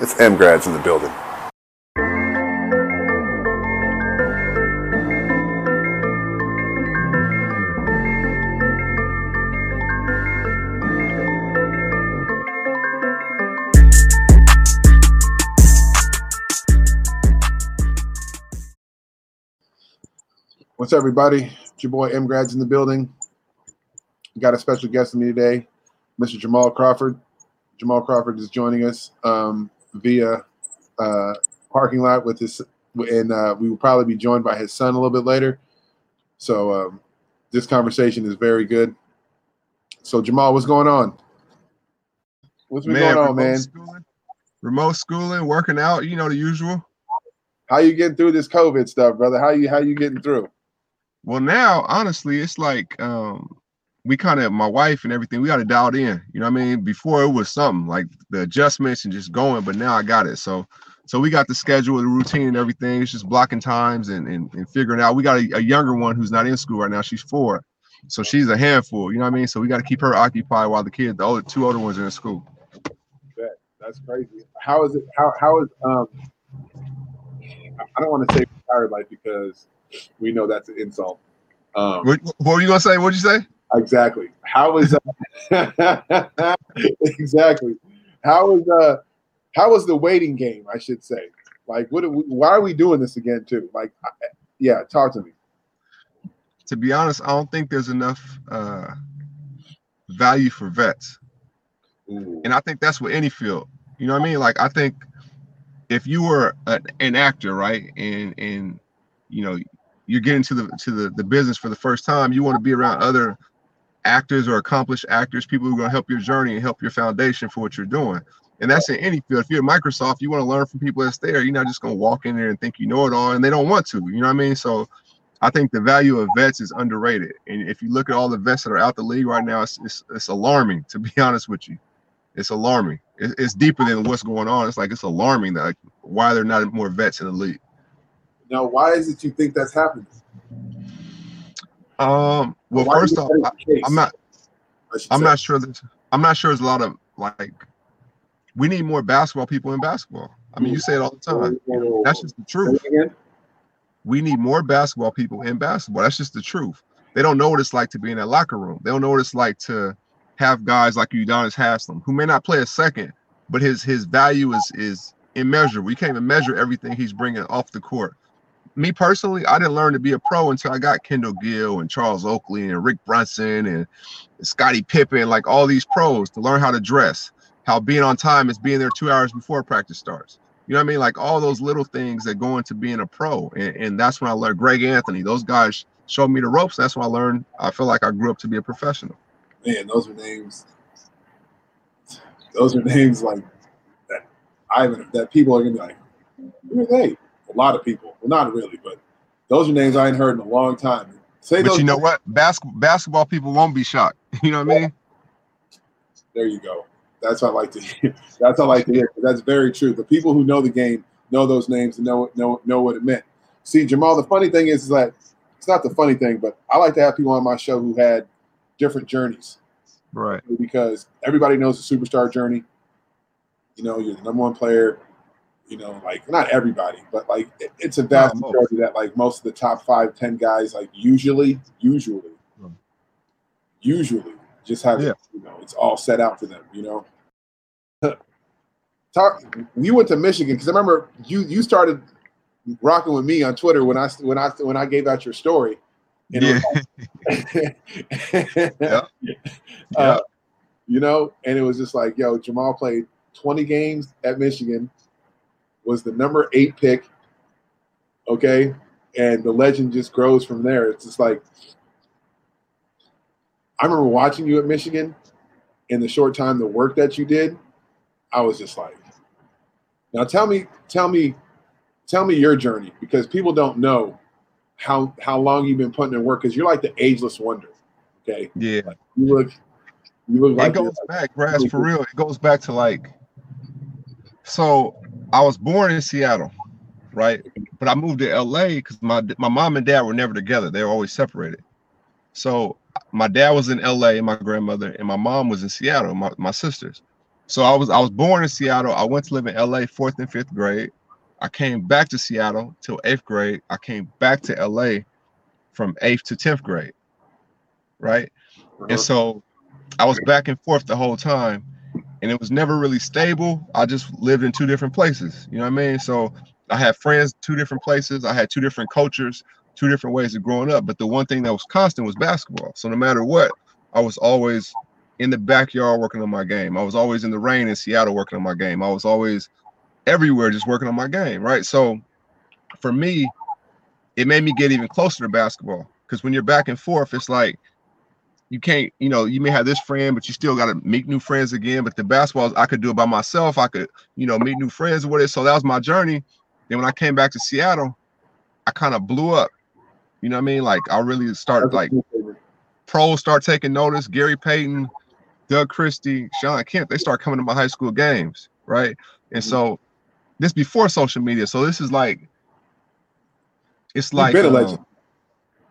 It's M grads in the building. What's up, everybody? It's your boy M Grads in the building. We got a special guest with me today, Mr. Jamal Crawford. Jamal Crawford is joining us um, via uh, parking lot with his, and uh, we will probably be joined by his son a little bit later. So um, this conversation is very good. So Jamal, what's going on? What's been going on, man? Schooling, remote schooling, working out, you know the usual. How you getting through this COVID stuff, brother? How you how you getting through? Well, now honestly, it's like um we kind of my wife and everything, we got it dialed in. You know what I mean? Before it was something like the adjustments and just going, but now I got it. So so we got the schedule, the routine and everything. It's just blocking times and and, and figuring out. We got a, a younger one who's not in school right now. She's four. So she's a handful, you know what I mean? So we got to keep her occupied while the kids, the older two older ones are in school. That's crazy. How is it? How how is um? I don't want to say retired life because we know that's an insult. Um, What, what were you gonna say? What'd you say? Exactly. How is uh, exactly? How is uh? was the waiting game? I should say. Like, what? Are we, why are we doing this again too? Like, I, yeah, talk to me. To be honest, I don't think there's enough uh value for vets. and I think that's with any field. You know what I mean? Like I think if you were a, an actor, right, and and you know you're getting to the to the, the business for the first time, you want to be around other actors or accomplished actors, people who are going to help your journey and help your foundation for what you're doing. And that's in any field. If you're at Microsoft, you want to learn from people that's there. You're not just going to walk in there and think you know it all, and they don't want to. You know what I mean? So I think the value of vets is underrated. And if you look at all the vets that are out the league right now, it's, it's, it's alarming, to be honest with you it's alarming. It, it's deeper than what's going on. It's like it's alarming that like, why there are not more vets in the league. Now, why is it you think that's happening? Um. Well, Why first off, I, that's the case, I'm not. I'm say? not sure that. I'm not sure. There's a lot of like. We need more basketball people in basketball. I mean, you say it all the time. That's just the truth. We need more basketball people in basketball. That's just the truth. They don't know what it's like to be in that locker room. They don't know what it's like to have guys like Udonis Haslem, who may not play a second, but his his value is is immeasurable. We can't even measure everything he's bringing off the court. Me personally, I didn't learn to be a pro until I got Kendall Gill and Charles Oakley and Rick Brunson and Scottie Pippen, like all these pros, to learn how to dress, how being on time is being there two hours before practice starts. You know what I mean? Like all those little things that go into being a pro. And, and that's when I learned Greg Anthony. Those guys showed me the ropes. That's when I learned. I feel like I grew up to be a professional. man, those are names. Those are names like that. I that people are gonna be like, who are they? A lot of people. Well, not really, but those are names I ain't heard in a long time. Say But you know what? Basketball basketball people won't be shocked. You know what I mean? There you go. That's what I like to hear. That's what I like to hear. That's very true. The people who know the game know those names and know know know what it meant. See, Jamal. The funny thing is, is that it's not the funny thing, but I like to have people on my show who had different journeys. Right. because everybody knows the superstar journey. You know, you're the number one player. You know, like not everybody, but like it- it's a vast majority that like most of the top five, ten guys, like usually, usually, Hmm. usually just have Yeah. it, you know, it's all set out for them, you know. Talk you went to Michigan because I remember you you started rocking with me on Twitter when I when I when I gave out your story. And Yeah. was Yeah. uh, you know, and it was just like, yo, Jamal played 20 games at Michigan, was the number eight pick. Okay. And the legend just grows from there. It's just like, I remember watching you at Michigan in the short time, the work that you did. I was just like, now tell me, tell me, tell me your journey because people don't know how how long you've been putting in work because you're like the ageless wonder. Okay. Yeah. You look you look It like goes back, Brass, for real. It goes back to like so I was born in Seattle, right? But I moved to LA because my my mom and dad were never together. They were always separated. So my dad was in LA, my grandmother, and my mom was in Seattle, my, my sisters. So I was I was born in Seattle. I went to live in LA fourth and fifth grade. I came back to Seattle till eighth grade. I came back to LA from eighth to tenth grade. Right. Uh-huh. And so I was back and forth the whole time. And it was never really stable. I just lived in two different places. You know what I mean? So I had friends two different places. I had two different cultures, two different ways of growing up. But the one thing that was constant was basketball. So no matter what, I was always in the backyard working on my game. I was always in the rain in Seattle working on my game. I was always everywhere just working on my game, right? So for me, it made me get even closer to basketball because when you're back and forth, it's like you can't, you know, you may have this friend, but you still got to make new friends again. But the basketball, I could do it by myself. I could, you know, meet new friends with it. So that was my journey. Then when I came back to Seattle, I kind of blew up. You know what I mean? Like I really started like pros start taking notice. Gary Payton, Doug Christie, Shawn Kemp, they start coming to my high school games, right? And so this before social media. So this is like it's like been a legend. Um,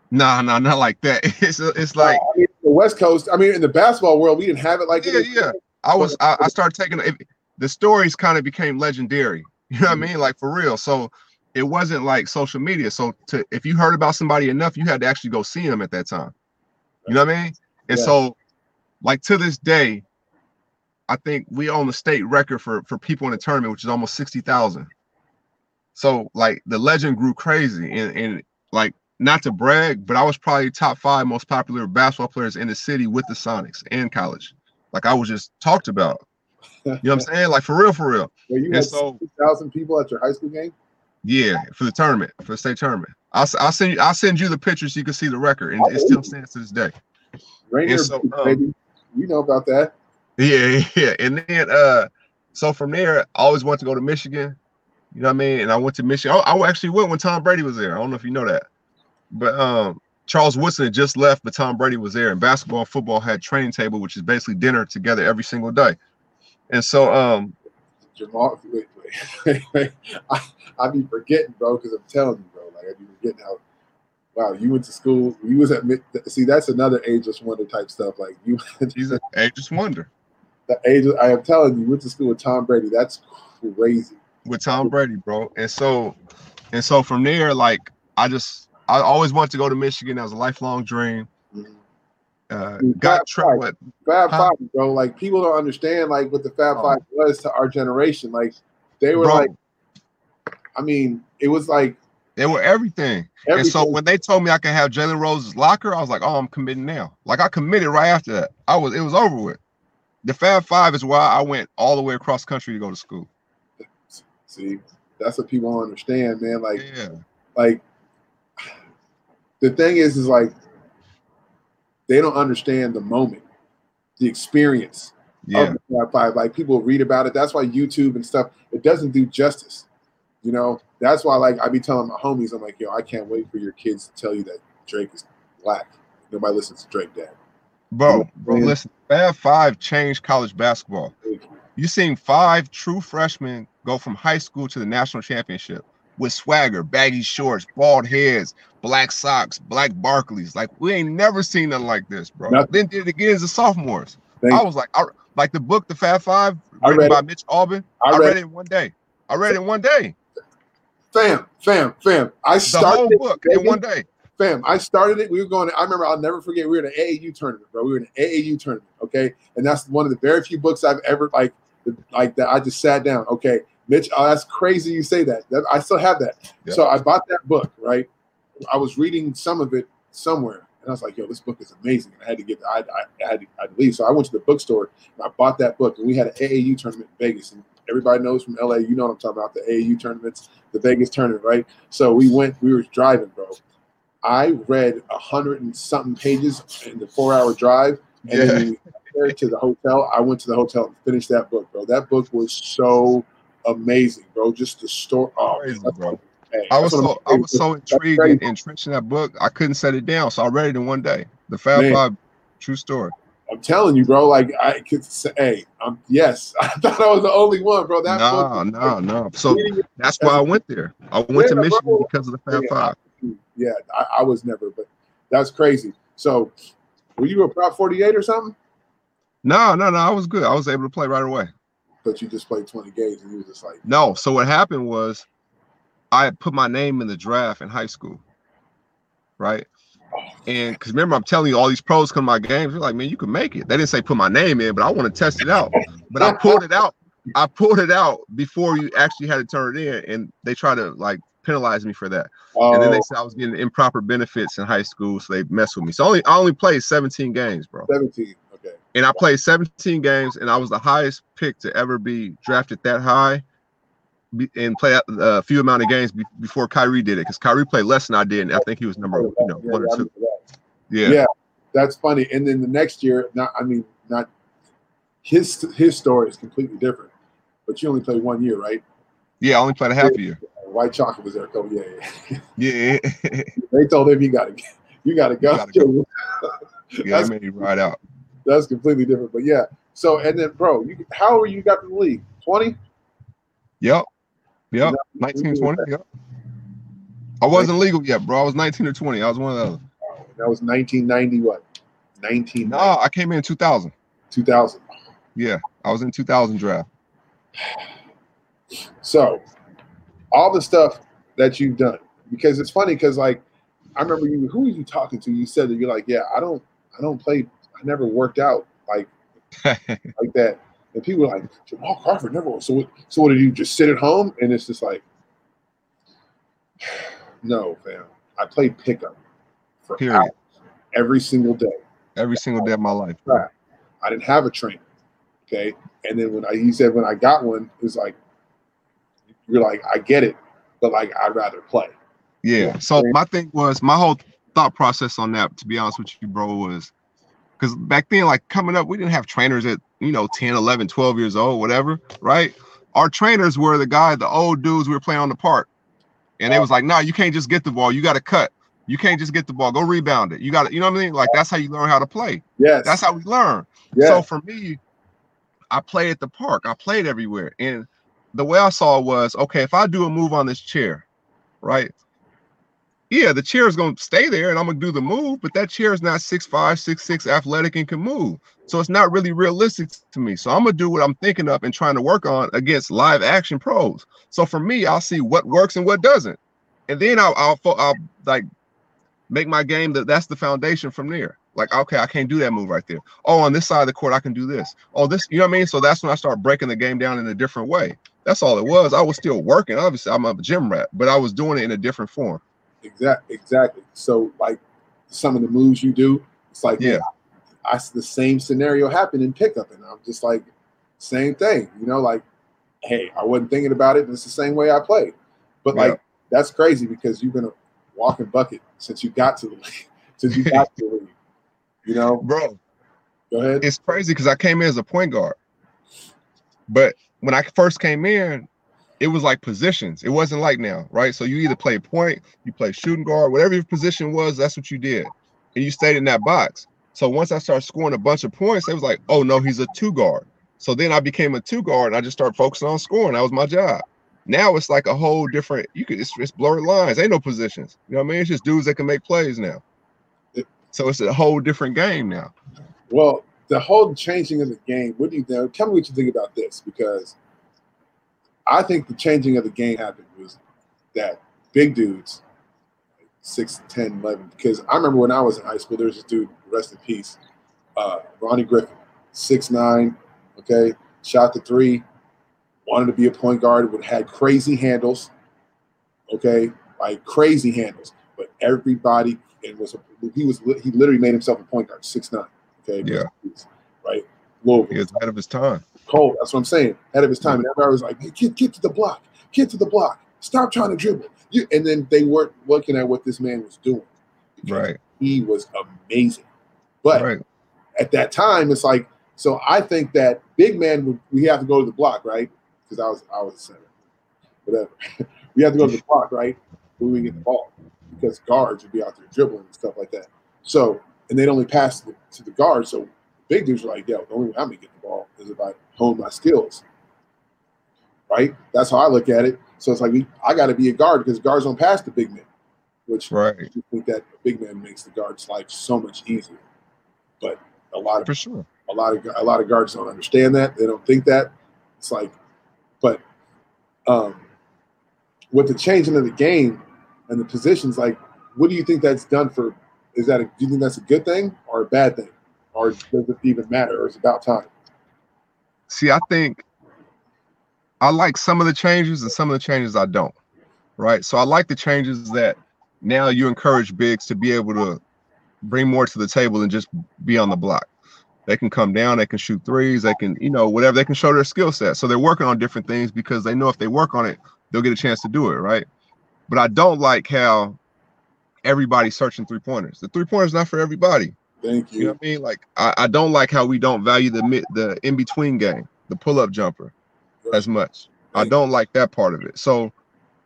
nah, nah, not like that. It's it's like I mean, the West Coast. I mean, in the basketball world, we didn't have it like yeah, yeah. I was I, I started taking it, the stories kind of became legendary. You know what mm-hmm. I mean? Like for real. So it wasn't like social media. So to if you heard about somebody enough, you had to actually go see them at that time. You know what I mean? And yeah. so, like to this day, I think we own the state record for for people in the tournament, which is almost sixty thousand. So like the legend grew crazy, and and like not to brag, but I was probably top five most popular basketball players in the city with the Sonics in college. Like I was just talked about. You know what I'm saying? Like for real, for real. Well, you and had so, thousand people at your high school game. Yeah, for the tournament, for the state tournament. I'll, I'll send you. I'll send you the pictures so you can see the record, and it still stands to this day. Rainier, so, um, you know about that. Yeah, yeah. And then uh so from there, I always wanted to go to Michigan. You know what I mean? And I went to Michigan. I, I actually went when Tom Brady was there. I don't know if you know that. But um Charles Woodson had just left, but Tom Brady was there. And basketball and football had training table, which is basically dinner together every single day. And so um Jamal, wait, wait, wait. I, I be forgetting, bro, because I'm telling you, bro. Like I be forgetting how wow, you went to school. You was at see that's another ageless wonder type stuff. Like you, he's an ageless wonder the age I am telling you, went to school with Tom Brady. That's crazy. With Tom Brady, bro. And so and so from there, like I just I always wanted to go to Michigan. That was a lifelong dream. Uh, got tripped with Fab huh? Five, bro. Like people don't understand like what the Fab oh. Five was to our generation. Like they were bro. like, I mean, it was like they were everything. everything. And so when they told me I could have Jalen Rose's locker, I was like, oh, I'm committing now. Like I committed right after that. I was it was over with the Fab Five is why I went all the way across country to go to school. See, that's what people don't understand, man. Like, yeah. like the thing is, is like they don't understand the moment, the experience yeah. of the Five. Like people read about it. That's why YouTube and stuff it doesn't do justice. You know, that's why like I be telling my homies, I'm like, yo, I can't wait for your kids to tell you that Drake is black. Nobody listens to Drake dad. Bro, bro, listen, Fab Five changed college basketball. You seen five true freshmen go from high school to the national championship with swagger, baggy shorts, bald heads, black socks, black Barclays. Like we ain't never seen nothing like this, bro. Nothing. Then did it again as the sophomores. Thank I was like, I, like the book, The Fab Five, written by it. Mitch Albom. I, I read, read, it in one day. I read it in one day. Fam, fam, fam. I started the whole book in one day fam, I started it. We were going. To, I remember. I'll never forget. We were in an AAU tournament, bro. We were in an AAU tournament. Okay, and that's one of the very few books I've ever like, like that. I just sat down. Okay, Mitch. Oh, that's crazy. You say that. that I still have that. Yeah. So I bought that book. Right. I was reading some of it somewhere, and I was like, "Yo, this book is amazing." And I had to get. I, I, I had to, I leave. So I went to the bookstore and I bought that book. And we had an AAU tournament in Vegas, and everybody knows from LA. You know what I'm talking about? The AAU tournaments, the Vegas tournament, right? So we went. We were driving, bro I read a hundred and something pages in the four hour drive, and yeah. then we to the hotel. I went to the hotel and finished that book, bro. That book was so amazing, bro. Just the story. Oh, bro. Hey, I was so I was so intrigued and entrenched in that book. I couldn't set it down, so I read it in one day. The Fab Man. Five, true story. I'm telling you, bro. Like I could say, hey, um, yes, I thought I was the only one, bro. That no, no, no. So that's why I went there. I went yeah, to Michigan bro. because of the Fab yeah, Five yeah, I, I, was never, but that's crazy. So, were you a Prop 48 or something? No, no, no. I was good. I was able to play right away. But you just played 20 games and you were just like no. So what happened was I put my name in the draft in high school, right? And because remember, I'm telling you, all these pros come to my games. They're like, man, you can make it. They didn't say put my name in, but I want to test it out. But I pulled it out. I pulled it out before you actually had to turn it in, and they try to like penalize me for that. Oh. And then they oh. said I was getting improper benefits in high school, so they messed with me. So only I only played 17 games, bro. 17. And I played 17 games, and I was the highest pick to ever be drafted that high and play a few amount of games before Kyrie did it because Kyrie played less than I did, and I think he was number you know yeah, one or two. Yeah, yeah, that's funny. And then the next year, not I mean, not his his story is completely different, but you only played one year, right? Yeah, I only played a half a year. White chocolate was there. Oh yeah, yeah. yeah. they told him you got to you got to go. Gotta go. yeah, they made you ride out. That's completely different, but yeah. So and then, bro, you, how old you got to the league? Twenty. Yep. Yep. 19 20. Yep. I wasn't legal yet, bro. I was 19 or 20. I was one of those. Oh, that was 1990, what? 19. No, I came in 2000. 2000. Yeah, I was in 2000 draft. So, all the stuff that you've done, because it's funny, because like, I remember you. Who were you talking to? You said that you're like, yeah, I don't, I don't play. I never worked out like, like that. And people are like, Jamal Crawford never. So what, so what did you just sit at home? And it's just like, no, fam. I played pickup for Period. hours every single day. Every single day of my life. I didn't have a trainer. Okay. And then when I, he said, when I got one, it's like, you're like, I get it, but like, I'd rather play. Yeah. So my thing was, my whole thought process on that, to be honest with you, bro, was because back then, like coming up, we didn't have trainers at, you know, 10, 11, 12 years old, whatever, right? Our trainers were the guy, the old dudes we were playing on the park. And it was like, no, nah, you can't just get the ball. You got to cut. You can't just get the ball. Go rebound it. You got to, you know what I mean? Like that's how you learn how to play. yeah That's how we learn. Yes. So for me, I play at the park. I played everywhere. And the way I saw it was, okay, if I do a move on this chair, right? Yeah, the chair is going to stay there and I'm going to do the move, but that chair is not six five, six six, athletic and can move. So it's not really realistic to me. So I'm going to do what I'm thinking of and trying to work on against live action pros. So for me, I'll see what works and what doesn't. And then I'll, I'll, I'll like make my game that that's the foundation from there. Like, okay, I can't do that move right there. Oh, on this side of the court, I can do this. Oh, this, you know what I mean? So that's when I start breaking the game down in a different way. That's all it was. I was still working. Obviously, I'm a gym rat, but I was doing it in a different form. Exactly. Exactly. So like some of the moves you do, it's like yeah, I, I the same scenario happened in pickup, and I'm just like same thing. You know, like hey, I wasn't thinking about it, and it's the same way I play. But yeah. like that's crazy because you've been a walking bucket since you got to the league. since you got to the league. You know, bro. Go ahead. It's crazy because I came in as a point guard, but when I first came in, it was like positions. It wasn't like now, right? So you either play point, you play shooting guard, whatever your position was, that's what you did. And you stayed in that box. So once I started scoring a bunch of points, it was like, oh no, he's a two guard. So then I became a two guard and I just started focusing on scoring. That was my job. Now it's like a whole different, you could it's, it's blurred lines. Ain't no positions. You know what I mean? It's just dudes that can make plays now. So it's a whole different game now. Well, the whole changing of the game, what do you know? Tell me what you think about this because I think the changing of the game happened was that big dudes, 6, 10, 11, because I remember when I was in high school, there was this dude, rest in peace, uh, Ronnie Griffin, six nine, okay, shot the three, wanted to be a point guard, would had crazy handles, okay, like crazy handles, but everybody and was a, he was he literally made himself a point guard, six nine, okay, yeah, right, Louisville, he was ahead of his time. Cold. That's what I'm saying. Ahead of his time. Mm-hmm. And everybody was like, hey, get, get to the block. Get to the block. Stop trying to dribble. You, and then they weren't looking at what this man was doing. Right. He was amazing. But right. at that time, it's like, so I think that big man, we have to go to the block, right? Because I was I was a center. Whatever. we have to go to the block, right? When we get the ball. Because guards would be out there dribbling and stuff like that. So, and they'd only pass to the, to the guard. So big dudes are like, yeah, the only way I'm gonna get the ball is if I hone my skills. Right? That's how I look at it. So it's like I got to be a guard because guards don't pass the big men, which right. I think that a big man makes the guard's life so much easier. But a lot of for sure, a lot of a lot of guards don't understand that. They don't think that. It's like, but um, with the changing of the game and the positions, like, what do you think that's done for? Is that a, do you think that's a good thing or a bad thing, or does it even matter? Or is it about time? See, I think I like some of the changes and some of the changes I don't. Right. So I like the changes that now you encourage bigs to be able to bring more to the table and just be on the block. They can come down, they can shoot threes, they can, you know, whatever, they can show their skill set. So they're working on different things because they know if they work on it, they'll get a chance to do it, right? But I don't like how everybody's searching three pointers. The three pointers not for everybody. Thank you. You know what I mean? Like I, I don't like how we don't value the mid, the in between game, the pull up jumper, right. as much. I don't like that part of it. So,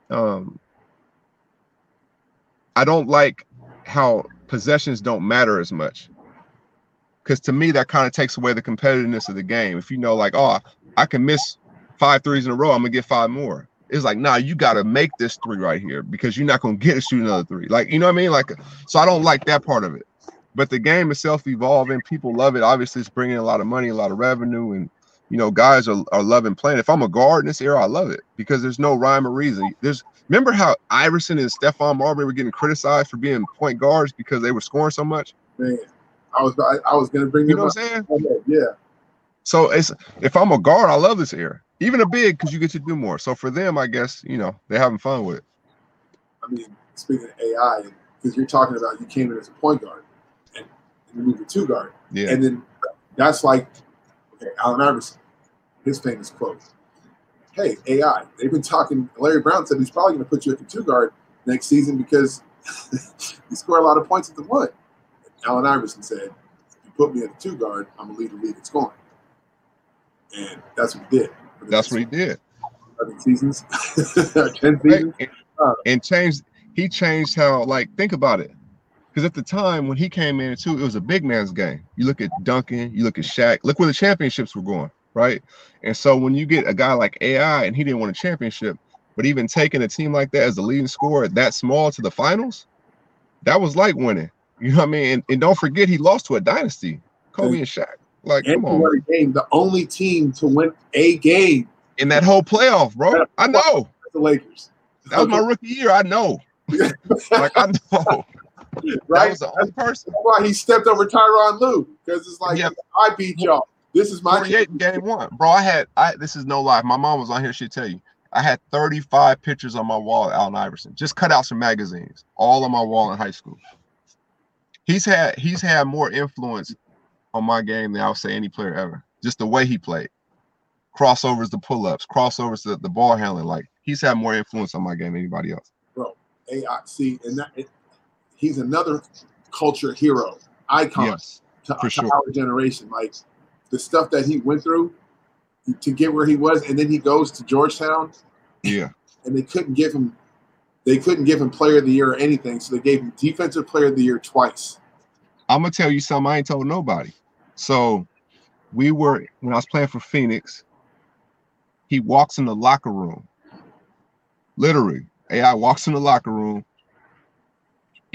um, I don't like how possessions don't matter as much. Because to me, that kind of takes away the competitiveness of the game. If you know, like, oh, I can miss five threes in a row, I'm gonna get five more. It's like, nah, you got to make this three right here because you're not gonna get to shoot another three. Like, you know what I mean? Like, so I don't like that part of it. But the game itself evolving, people love it. Obviously, it's bringing a lot of money, a lot of revenue, and you know, guys are, are loving playing. If I'm a guard in this era, I love it because there's no rhyme or reason. There's remember how Iverson and Stephon Marbury were getting criticized for being point guards because they were scoring so much? Man, I was I, I was gonna bring you know what I'm saying? Yeah. So it's if I'm a guard, I love this era. Even a big because you get to do more. So for them, I guess you know they're having fun with it. I mean, speaking of AI, because you're talking about you came in as a point guard you moved to two guard, yeah, and then that's like okay, Allen Iverson, his famous quote hey, AI, they've been talking. Larry Brown said he's probably going to put you at the two guard next season because you score a lot of points at the one. Allen Iverson said, if you put me at the two guard, I'm going to lead the league in scoring. And that's what he did. That's what he did. 11 seasons, 10 seasons. And, uh, and changed, he changed how, like, think about it. Because at the time when he came in too, it was a big man's game. You look at Duncan, you look at Shaq, look where the championships were going right? And so when you get a guy like AI and he didn't win a championship, but even taking a team like that as the leading scorer that small to the finals, that was like winning. You know what I mean? And, and don't forget he lost to a dynasty, Kobe and Shaq. Like, and come on, game, the only team to win a game in that whole playoff, bro. I know the Lakers. That was my rookie year. I know. like I know. Right, that was the only person. That's why he stepped over Tyronn Lue because it's like I beat y'all. This is my 48 game one, bro. I had I this is no lie. My mom was on here. She'd tell you. I had 35 pictures on my wall of Allen Iverson, just cut out some magazines, all on my wall in high school. He's had he's had more influence on my game than I would say any player ever. Just the way he played, crossovers, the pull-ups, crossovers, the, the ball handling. Like he's had more influence on my game than anybody else. Bro, AI, see, and that it, he's another culture hero, icon yes, to, to sure. our generation. Like the stuff that he went through to get where he was, and then he goes to Georgetown. Yeah. And they couldn't give him they couldn't give him player of the year or anything, so they gave him defensive player of the year twice. I'm gonna tell you something I ain't told nobody. So we were when I was playing for Phoenix, he walks in the locker room. Literally, AI walks in the locker room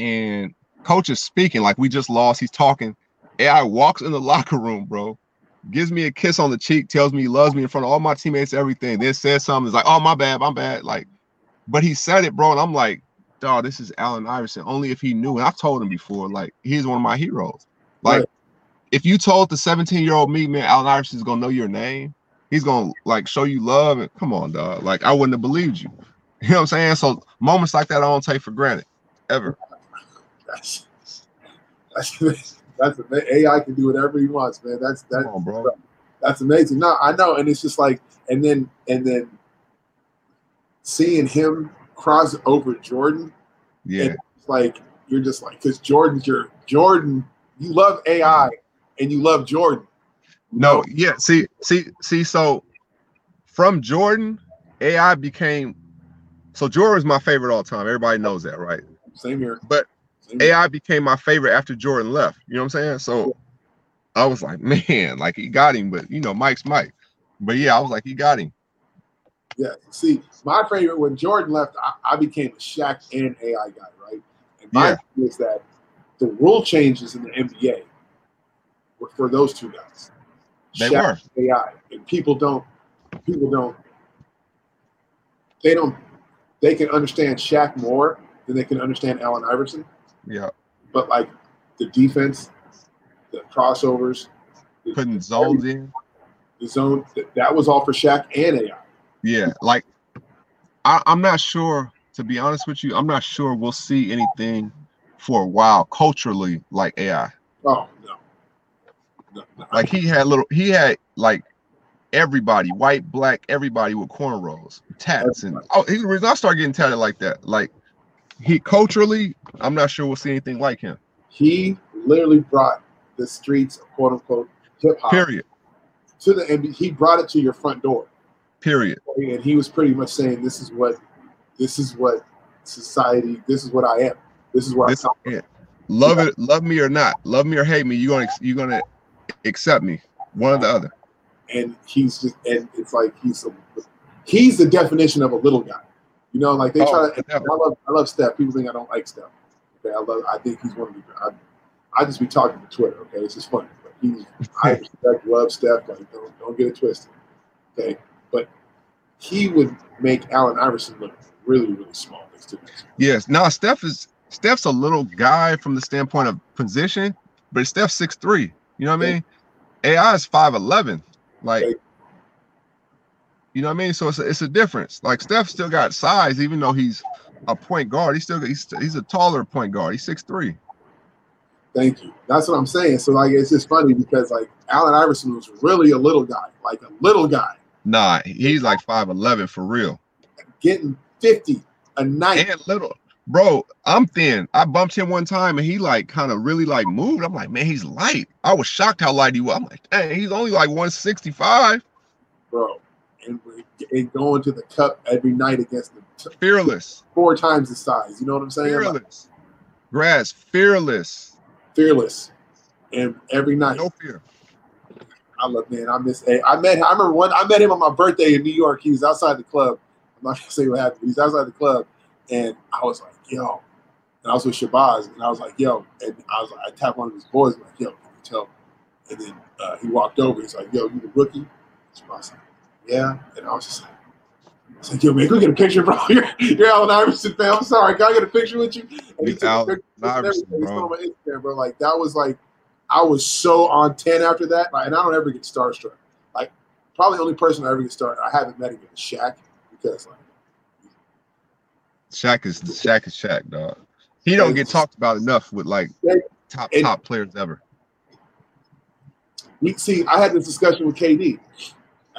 and coach is speaking like we just lost. He's talking. AI walks in the locker room, bro, gives me a kiss on the cheek, tells me he loves me in front of all my teammates, everything. Then says something, it's like, oh, my bad, my bad. Like, but he said it, bro. And I'm like, dog, this is Allen Iverson. Only if he knew. And I've told him before, like, he's one of my heroes. Like, right. if you told the 17 year old me, man, Allen Iverson is gonna know your name, he's gonna like show you love. And come on, dog. Like, I wouldn't have believed you. You know what I'm saying? So moments like that I don't take for granted ever. That's that's that's AI can do whatever he wants, man. That's that's on, bro. That's amazing. No, I know, and it's just like, and then and then seeing him cross over Jordan, yeah, like you're just like because Jordan's your Jordan. You love AI and you love Jordan. No, yeah. See, see, see. So from Jordan, AI became. So Jordan is my favorite all time. Everybody knows that, right? Same here. But Mm-hmm. AI became my favorite after Jordan left. You know what I'm saying? So I was like, man, like he got him, but you know, Mike's Mike. But yeah, I was like, he got him. Yeah. See, my favorite when Jordan left, I, I became a Shaq and AI guy, right? And my yeah. is that the rule changes in the NBA were for those two guys. They Shaq were AI, and people don't people don't they don't they can understand Shaq more than they can understand Allen Iverson. Yeah. But like the defense, the crossovers, putting zones in, the zone that, that was all for Shaq and AI. Yeah, like I, I'm not sure. To be honest with you, I'm not sure we'll see anything for a while culturally like AI. Oh no. no, no. Like he had little, he had like everybody, white, black, everybody with cornrows, tats, and oh, he, the reason I started getting tatted like that, like he culturally, I'm not sure we'll see anything like him. He literally brought the streets quote unquote hip hop. Period. To the and he brought it to your front door. Period. And he was pretty much saying, "This is what, this is what society. This is what I am. This is where this, I come yeah. Love yeah. it, love me or not, love me or hate me, You're gonna you're gonna accept me, one or the other. And he's just, and it's like he's a, he's the definition of a little guy. You know, like they oh, try to. I love, I love Steph. People think I don't like Steph. Okay, I love. I think he's one of the. I, I just be talking to Twitter. Okay, it's just funny. But he's. I respect, love Steph. Like, don't don't get it twisted. Okay, but he would make Allen Iverson look really, really small next to. Yes. Now Steph is Steph's a little guy from the standpoint of position, but Steph's six three. You know what I mean? AI is five eleven. Like, you know what I mean? So it's a, it's a difference. Like Steph still got size, even though he's a point guard. He's still he's, he's a taller point guard. He's six three. Thank you. That's what I'm saying. So like it's just funny because like Allen Iverson was really a little guy, like a little guy. Nah, he's like five eleven for real. Getting fifty a night. And little, bro. I'm thin. I bumped him one time and he like kind of really like moved. I'm like, man, he's light. I was shocked how light he was. I'm like, dang, he's only like 165. Bro, and, and going to the cup every night against the fearless, four times the size. You know what I'm saying? Fearless, grass, fearless, fearless, and every night, no fear. I love man. I miss. A. I met. I remember one. I met him on my birthday in New York. He was outside the club. I'm not gonna say what happened. He's outside the club, and I was like, "Yo," and I was with Shabazz, and I was like, "Yo," and I was like, I tapped one of his boys, like, "Yo, can you tell?" And then uh, he walked over. He's like, "Yo, you the rookie?" Shabazz like, "Yeah," and I was just like. I was like, yo, man, we get a picture, bro? You're, you're Allen Iverson fan. I'm sorry. Can I get a picture with you? And he took Allen Iverson, bro. on my Instagram, bro. Like, that was like, I was so on 10 after that. Like, and I don't ever get starstruck. Like, probably the only person I ever get starstruck, I haven't met him is Shaq because, like, Shaq is Shaq is Shaq, dog. He don't get talked about enough with like top and, top players ever. We see. I had this discussion with KD.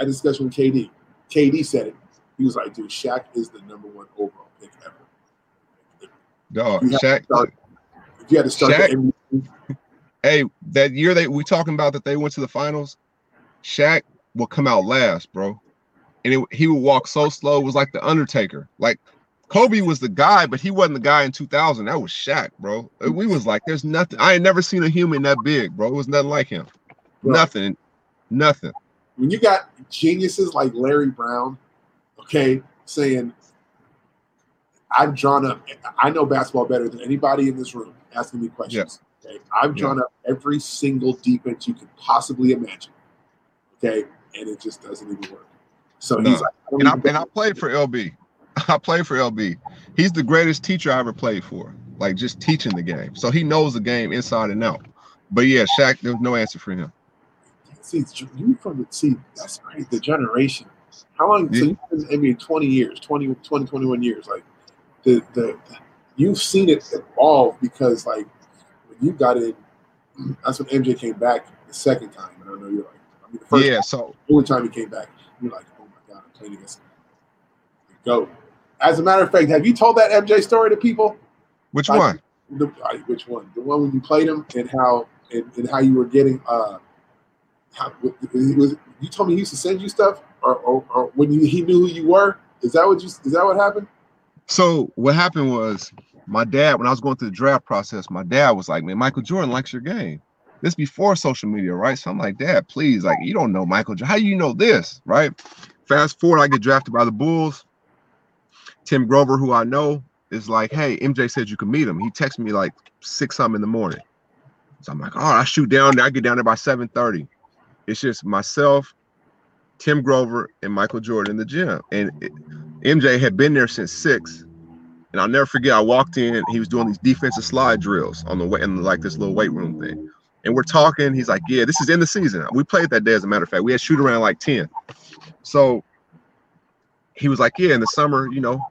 I discussion with KD. KD said it. He was like, "Dude, Shaq is the number one overall pick ever." Dog, Shaq. Start, if you had to start Shaq, hey, that year they we talking about that they went to the finals, Shaq will come out last, bro. And it, he would walk so slow, it was like the Undertaker. Like Kobe was the guy, but he wasn't the guy in 2000. That was Shaq, bro. We was like, there's nothing. I ain't never seen a human that big, bro. It was nothing like him. Bro. Nothing. Nothing. When you got geniuses like Larry Brown, okay, saying, I've drawn up, I know basketball better than anybody in this room asking me questions. Yeah. Okay, I've drawn yeah. up every single defense you could possibly imagine. Okay, and it just doesn't even work. So no. he's like, and I, and I played for LB. I played for LB. He's the greatest teacher I ever played for. Like just teaching the game, so he knows the game inside and out. But yeah, Shaq, there's no answer for him. See, you from the see, that's great. The generation. How long? Yeah. So you've been in NBA 20 years, 20, 20, 21 years. Like the, the the you've seen it evolve because like when you got in. That's when MJ came back the second time, and I know you're like, I mean, the first yeah. Time, so the only time he came back, you're like, oh my god, I'm playing against go. As a matter of fact, have you told that MJ story to people? Which like, one? The, which one? The one when you played him and how and, and how you were getting. uh you told me he used to send you stuff, or, or, or when you, he knew who you were. Is that what you? Is that what happened? So what happened was my dad, when I was going through the draft process, my dad was like, "Man, Michael Jordan likes your game." This before social media, right? So I'm like, "Dad, please, like, you don't know Michael. How do you know this, right?" Fast forward, I get drafted by the Bulls. Tim Grover, who I know, is like, "Hey, MJ said you can meet him." He texted me like six something in the morning. So I'm like, "All right, I shoot down there. I get down there by 7:30." It's just myself, Tim Grover and Michael Jordan in the gym. And it, MJ had been there since six. And I'll never forget, I walked in, and he was doing these defensive slide drills on the way in like this little weight room thing. And we're talking. He's like, Yeah, this is in the season. We played that day, as a matter of fact. We had shoot around like 10. So he was like, Yeah, in the summer, you know,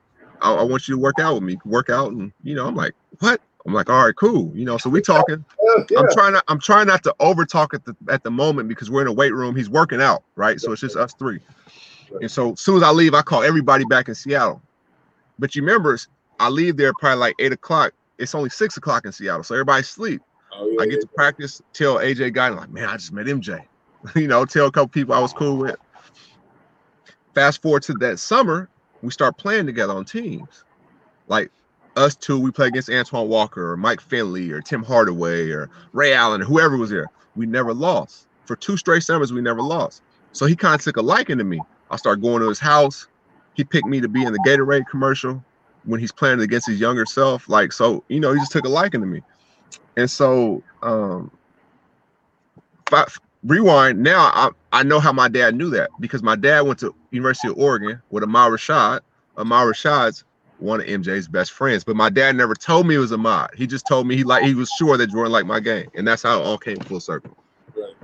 I, I want you to work out with me, work out. And you know, I'm like, What? I'm like, all right, cool. You know, so we talking. Yeah. I'm trying to I'm trying not to over talk at the at the moment because we're in a weight room. He's working out, right? So it's just us three. And so as soon as I leave, I call everybody back in Seattle. But you remember, I leave there probably like eight o'clock. It's only six o'clock in Seattle, so everybody's asleep. Oh, yeah, I get yeah. to practice, tell AJ guy, like, man, I just met MJ. you know, tell a couple people I was cool with. Fast forward to that summer, we start playing together on teams. Like us two, we play against Antoine Walker or Mike Finley or Tim Hardaway or Ray Allen or whoever was there. We never lost. For two straight summers, we never lost. So he kind of took a liking to me. I started going to his house. He picked me to be in the Gatorade commercial when he's playing against his younger self. Like, so, you know, he just took a liking to me. And so, um, rewind now, I, I know how my dad knew that because my dad went to University of Oregon with Ahmad Rashad. Ahmad Rashad's one of MJ's best friends, but my dad never told me it was Ahmad. He just told me he like he was sure that Jordan liked my game, and that's how it all came full circle. Right.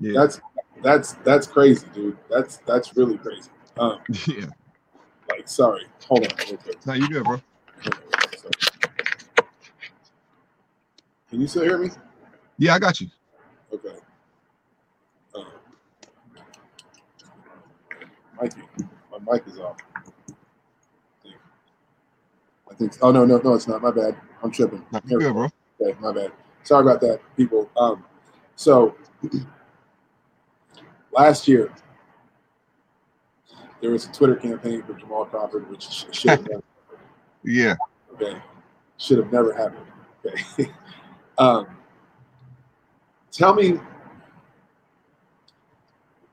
Yeah. That's that's that's crazy, dude. That's that's really crazy. Um, yeah. Like, sorry. Hold on. Okay. No, you good, bro. Can you still hear me? Yeah, I got you. Okay. Um, mic, my mic is off. Think. Oh no, no, no, it's not. My bad. I'm tripping. No, good, bro. Okay, my bad. Sorry about that, people. Um, so last year there was a Twitter campaign for Jamal Crawford, which should have never. yeah. Okay. Should have never happened. Okay. um, tell me.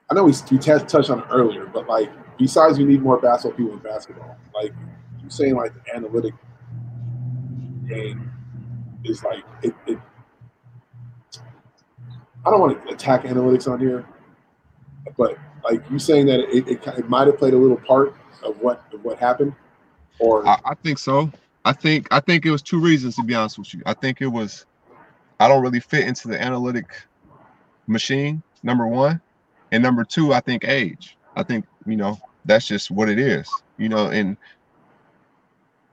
I know we, we t- touched on it earlier, but like, besides we need more basketball people in basketball, like you're saying, like the analytic game is like it, it I don't want to attack analytics on here, but like you saying that it, it, it might have played a little part of what of what happened, or I, I, think so. I think I think it was two reasons to be honest with you. I think it was I don't really fit into the analytic machine. Number one, and number two, I think age. I think you know that's just what it is. You know, and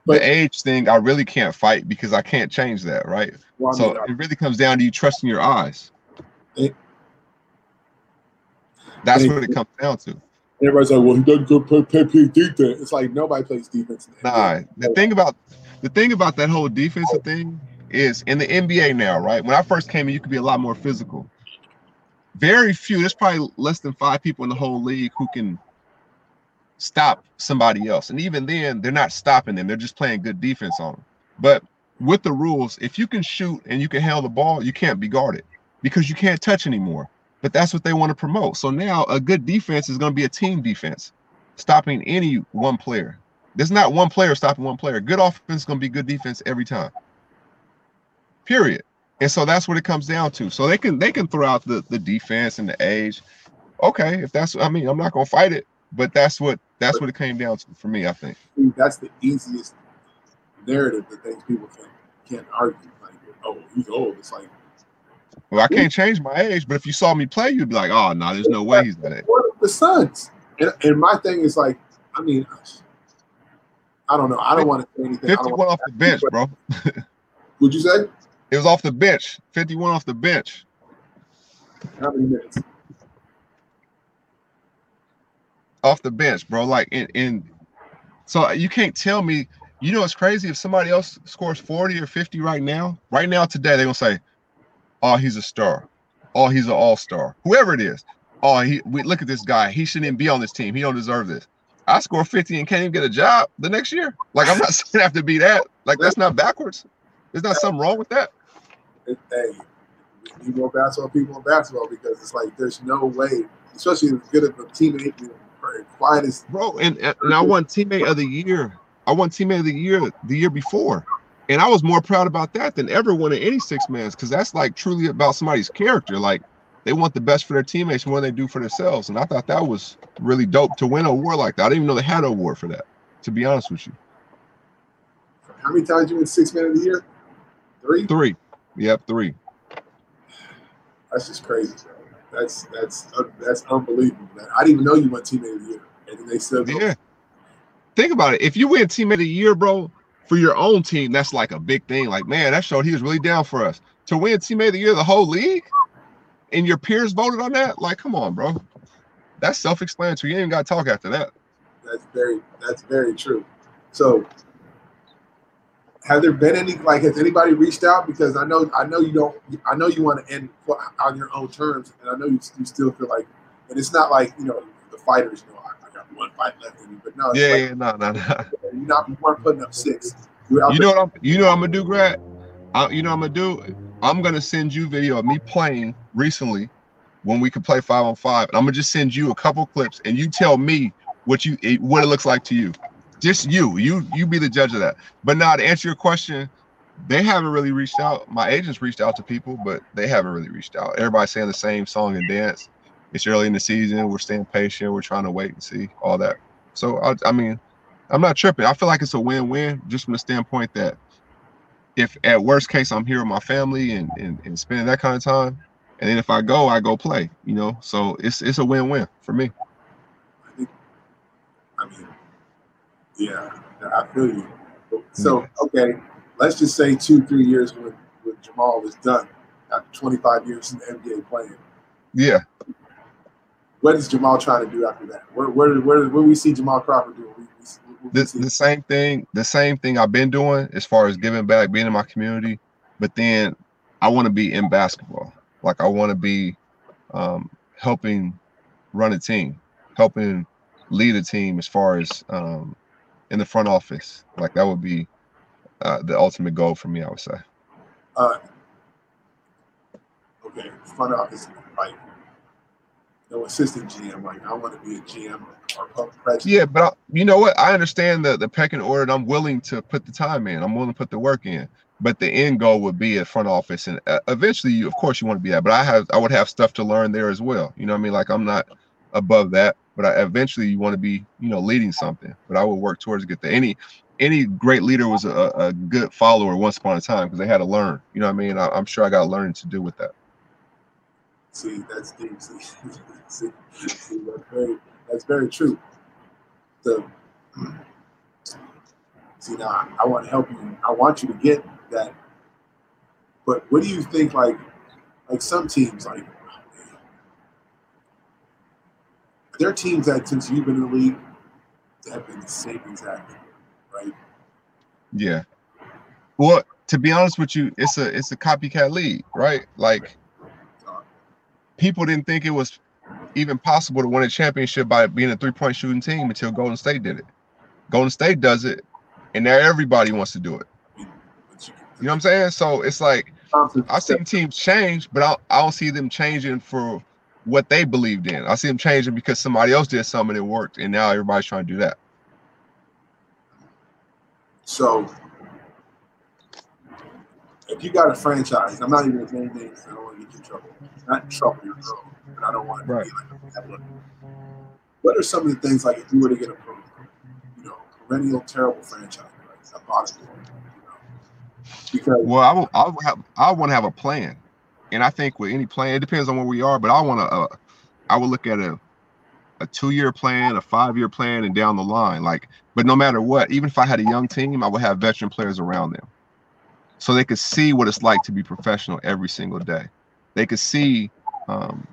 but, the age thing I really can't fight because I can't change that, right? Well, so it really comes down to you trusting your eyes. It, that's what it comes down to. Everybody's like, "Well, he doesn't go play, play, play defense." It's like nobody plays defense. Nah, the thing about the thing about that whole defensive thing is in the NBA now, right? When I first came in, you could be a lot more physical. Very few. There's probably less than five people in the whole league who can stop somebody else, and even then, they're not stopping them. They're just playing good defense on them. But with the rules, if you can shoot and you can handle the ball, you can't be guarded because you can't touch anymore but that's what they want to promote. So now a good defense is going to be a team defense, stopping any one player. There's not one player stopping one player. Good offense is going to be good defense every time. Period. And so that's what it comes down to. So they can they can throw out the the defense and the age. Okay, if that's I mean I'm not going to fight it, but that's what that's what it came down to for me. I think that's the easiest narrative that things people can can't argue. Like, oh, he's old. It's like well, I can't change my age, but if you saw me play, you'd be like, "Oh, no, there's no way he's that age." The Suns, and, and my thing is like, I mean, I don't know. I don't want to say anything. Fifty-one off the bench, bro. Would you say? It was off the bench. Fifty-one off the bench. How many minutes? Off the bench, bro. Like in, in so you can't tell me. You know, it's crazy if somebody else scores forty or fifty right now. Right now, today, they're gonna say oh, he's a star. Oh, he's an all-star. Whoever it is. Oh, he we look at this guy. He shouldn't be on this team. He don't deserve this. I score 50 and can't even get a job the next year. Like I'm not saying I have to be that. Like that's not backwards. There's not something wrong with that. Hey, need more basketball people in basketball because it's like there's no way, especially as good of a teammate, quiet as bro. And and I won teammate of the year. I won teammate of the year the year before. And I was more proud about that than ever winning any six mans because that's like truly about somebody's character. Like they want the best for their teammates more than they do for themselves. And I thought that was really dope to win a award like that. I didn't even know they had an award for that, to be honest with you. How many times you win six man of the year? Three? Three. Yep, three. That's just crazy, bro. That's that's uh, that's unbelievable, man. I didn't even know you won teammate of the year. And then they go. Yeah. Think about it. If you win teammate of the year, bro, for your own team, that's like a big thing. Like, man, that showed he was really down for us. To win teammate of the year, the whole league, and your peers voted on that, like, come on, bro. That's self-explanatory. You ain't got to talk after that. That's very that's very true. So have there been any like has anybody reached out? Because i know i know you don't i know you want to end on your own terms and i know you, you still feel like and it's not like you know the fighters you know i, I got one fight left in me but no yeah, like, yeah no no no. You're not you weren't putting up six. You know what i'm you know what i'm gonna do grad I, you know what i'm gonna do? I'm gonna send you video of me playing recently when we could play five on five and i'm gonna just send you a couple clips and you tell me what you what it looks like to you just you. You you be the judge of that. But now to answer your question, they haven't really reached out. My agents reached out to people, but they haven't really reached out. Everybody's saying the same song and dance. It's early in the season. We're staying patient. We're trying to wait and see all that. So I, I mean, I'm not tripping. I feel like it's a win-win just from the standpoint that if at worst case I'm here with my family and, and, and spending that kind of time, and then if I go, I go play. You know, so it's it's a win-win for me. I mean, yeah, I feel you. So, okay, let's just say two, three years when, when Jamal is done after 25 years in the NBA playing. Yeah. What is Jamal trying to do after that? Where where where, where we see Jamal Crawford doing? We, we, we the, the same thing, the same thing I've been doing as far as giving back, being in my community, but then I want to be in basketball. Like I want to be um, helping run a team, helping lead a team as far as um, in the front office. Like that would be uh, the ultimate goal for me. I would say. Uh, okay, front office, like no assistant GM. Like I want to be a GM or president. Yeah, but I, you know what? I understand the the pecking order, and I'm willing to put the time in. I'm willing to put the work in. But the end goal would be a front office, and uh, eventually, you, of course, you want to be that. But I have, I would have stuff to learn there as well. You know what I mean? Like I'm not above that but I, eventually you want to be you know leading something but i will work towards get there any any great leader was a, a good follower once upon a time because they had to learn you know what i mean? I, am sure i got learning to do with that. See that's deep see, see, that's very that's very true. The see now i want to help you i want you to get that but what do you think like like some teams like there are teams that since you've been in the league have been the same exact right? Yeah. Well, to be honest with you, it's a it's a copycat league, right? Like people didn't think it was even possible to win a championship by being a three-point shooting team until Golden State did it. Golden State does it, and now everybody wants to do it. You know what I'm saying? So it's like I've seen teams change, but I, I don't see them changing for what they believed in. I see them changing because somebody else did something and it worked, and now everybody's trying to do that. So, if you got a franchise, I'm not even going to name names. I don't want to get you in trouble. Not in trouble, you're girl, but I don't want to right. be like that. What are some of the things like if you were to get a, you know, perennial terrible franchise, right? A bottom, you know, because well, I will, I will have, I want to have a plan and I think with any plan, it depends on where we are. But I want to, uh, I would look at a a two year plan, a five year plan, and down the line. Like, but no matter what, even if I had a young team, I would have veteran players around them, so they could see what it's like to be professional every single day. They could see, um,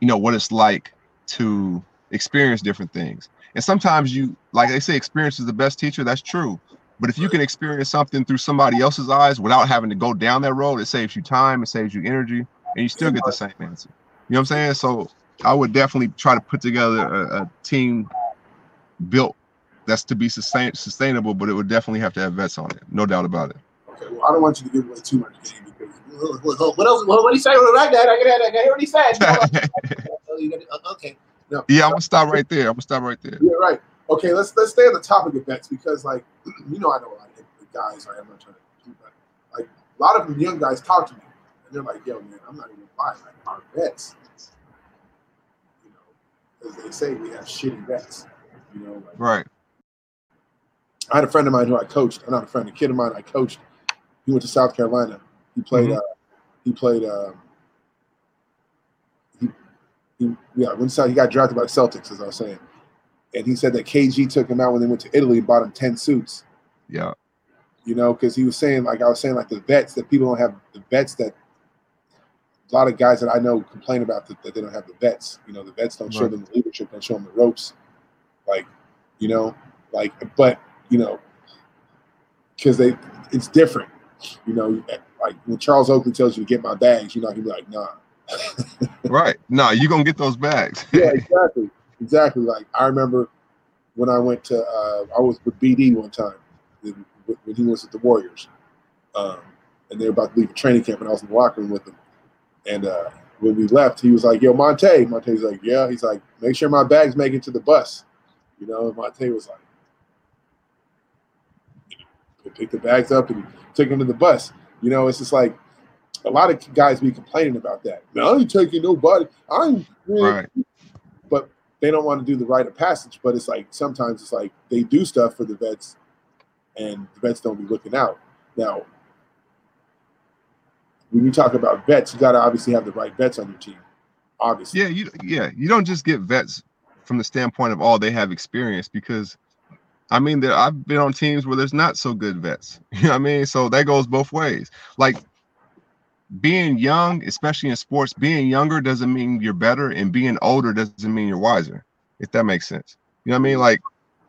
you know, what it's like to experience different things. And sometimes you, like they say, experience is the best teacher. That's true. But if you can experience something through somebody else's eyes without having to go down that road, it saves you time, it saves you energy, and you still get the same answer. You know what I'm saying? So I would definitely try to put together a, a team built that's to be sustain, sustainable, but it would definitely have to have vets on it, no doubt about it. Okay, well, I don't want you to give away too much game because what else? What, what he say? Like that? I can hear what he said. okay. No. Yeah, I'm gonna stop right there. I'm gonna stop right there. Yeah, right. Okay, let's let's stay on the topic of vets because, like, you know, I know a lot of guys. Right? I'm not trying to do that. Like a lot of them young guys talk to me, And they're like, yo, man, I'm not even lying. Like our vets, you know, as they say, we have shitty vets. You know, like, Right. I had a friend of mine who I coached, i not a friend, a kid of mine I coached. He went to South Carolina. He played. Mhm. Uh, he played. Uh, he, he yeah. When he got drafted by the Celtics, as I was saying, and he said that KG took him out when they went to Italy and bought him ten suits. Yeah. You know, because he was saying like I was saying like the vets that people don't have the vets that a lot of guys that I know complain about that, that they don't have the vets. You know, the vets don't show them the leadership, don't show them the ropes. Like, you know, like but you know, because they it's different. You know, like when Charles Oakley tells you to get my bags, you're not gonna be like, nah. Right. No, you're gonna get those bags. Yeah, exactly, exactly. Like I remember when I went to, uh, I was with BD one time when when he was at the Warriors, um, and they were about to leave a training camp, and I was in the locker room with them. And uh, when we left, he was like, "Yo, Monta." Monta's like, "Yeah." He's like, "Make sure my bags make it to the bus." You know, and Monta was like, he picked the bags up and took them to the bus. You know, it's just like a lot of guys be complaining about that. Man, I ain't taking nobody. I ain't. Right. But they don't want to do the rite of passage. But it's like sometimes it's like they do stuff for the vets, and the vets don't be looking out. Now, when you talk about vets, you got to obviously have the right vets on your team. Obviously, Yeah, you yeah, you don't just get vets from the standpoint of all they have experience because I mean there I've been on teams where there's not so good vets. You know what I mean? So that goes both ways. Like being young, especially in sports, being younger doesn't mean you're better, and being older doesn't mean you're wiser, if that makes sense. You know what I mean? Like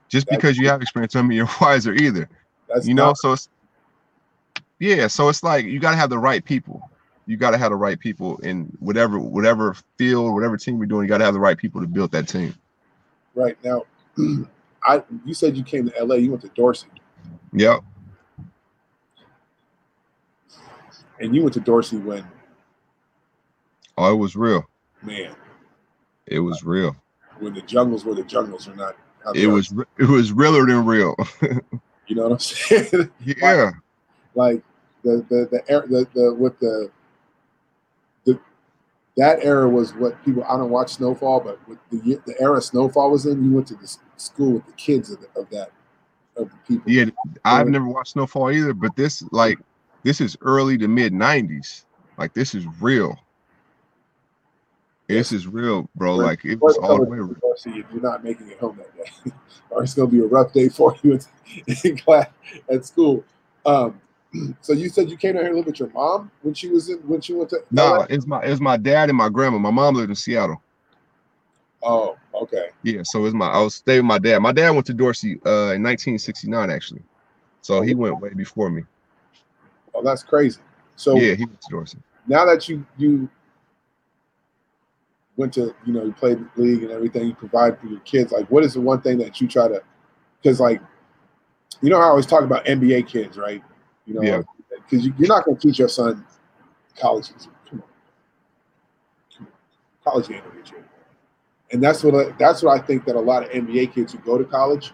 just That's because you have experience doesn't mean you're wiser either. that's you know, so it's yeah, so it's like you gotta have the right people. You gotta have the right people in whatever whatever field, whatever team you're doing, you gotta have the right people to build that team. right now. I you said you came to LA. You went to Dorsey, Yep. And you went to Dorsey when Oh, it was real. man, It was real. when the jungles were the jungles are not. It was it was realer than real. You know what I'm saying? yeah. like the the the, air, the the with the the that era was what people I don't watch Snowfall, but with the the era Snowfall was in, you went to the school with the kids of, the, of that of the people. Yeah. I've never watched Snowfall either, but this like this is early to mid nineties. Like this is real. This is real, bro. Like it was all the way real. You're not making it home that day, or it's gonna be a rough day for you in, class at school. Um, so you said you came down here to live with your mom when she was in when she went to No, LA? it's my it's my dad and my grandma. My mom lived in Seattle. Oh, okay. Yeah, so it's my I was staying with my dad. My dad went to Dorsey uh in 1969 actually. So he went way before me. Oh, that's crazy. So yeah, he went to Dorsey. now that you you went to you know you played the league and everything you provide for your kids like what is the one thing that you try to because like you know how i always talk about nba kids right you know Yeah. because you, you're not going to teach your son college come on Come on. college ain't gonna get you and that's what I, that's what i think that a lot of nba kids who go to college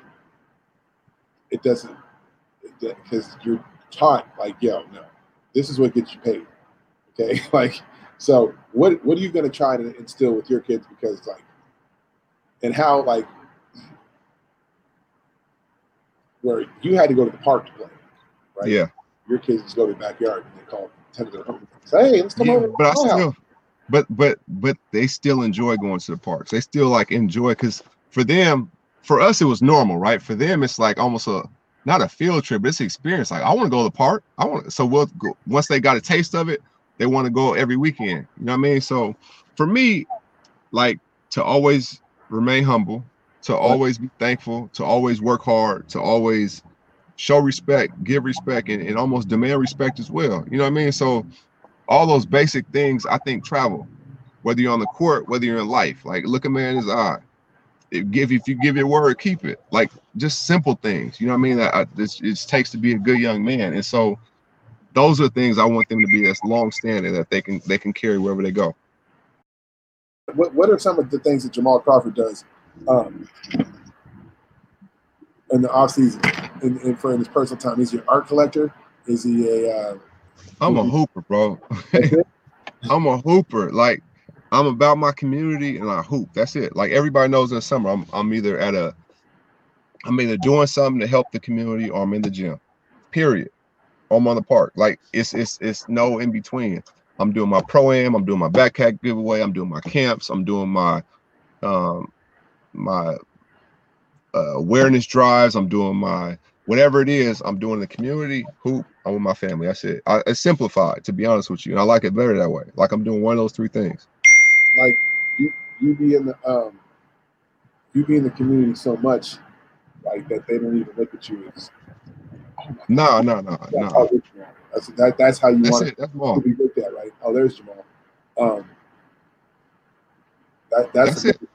it doesn't because you're taught like yo no this is what gets you paid okay like so what what are you going to try to instill with your kids because like and how like where you had to go to the park to play right Yeah. your kids just go to the backyard and they call tend to their home say hey let's come Yeah, over but I my house." still but but but they still enjoy going to the parks. They still like enjoy because for them, for us it was normal, right? For them, it's like almost a not a field trip, but it's an experience. Like I want to go to the park. I want so we'll go once they got a taste of it, they want to go every weekend. You know what I mean? So for me, like to always remain humble, to always be thankful, to always work hard, to always show respect, give respect, and, and almost demand respect as well. You know what I mean? So all those basic things I think travel, whether you're on the court, whether you're in life. Like look a man in his eye. If give if you give your word, keep it. Like just simple things. You know what I mean? That I, this it takes to be a good young man. And so those are things I want them to be that's long standing that they can they can carry wherever they go. what, what are some of the things that jamal crawford does um, in the off season and, and for in his personal time is he an art collector is he a uh, I'm a hooper, bro. I'm a hooper. Like I'm about my community and I hoop. That's it. Like everybody knows in the summer, I'm I'm either at a I'm either doing something to help the community or I'm in the gym. Period. Or I'm on the park. Like it's it's it's no in between. I'm doing my pro am, I'm doing my backpack giveaway, I'm doing my camps, I'm doing my um my uh, awareness drives, I'm doing my whatever it is, I'm doing the community hoop. I'm with my family. That's it. I, it's simplified, to be honest with you, and I like it better that way. Like I'm doing one of those three things. Like you, you be in the um, you be in the community so much, like that they don't even look at you as. no, no, no, no. That's that, That's how you that's want it. That's to be looked at, right? Oh, there's Jamal. Um, that that's, that's it.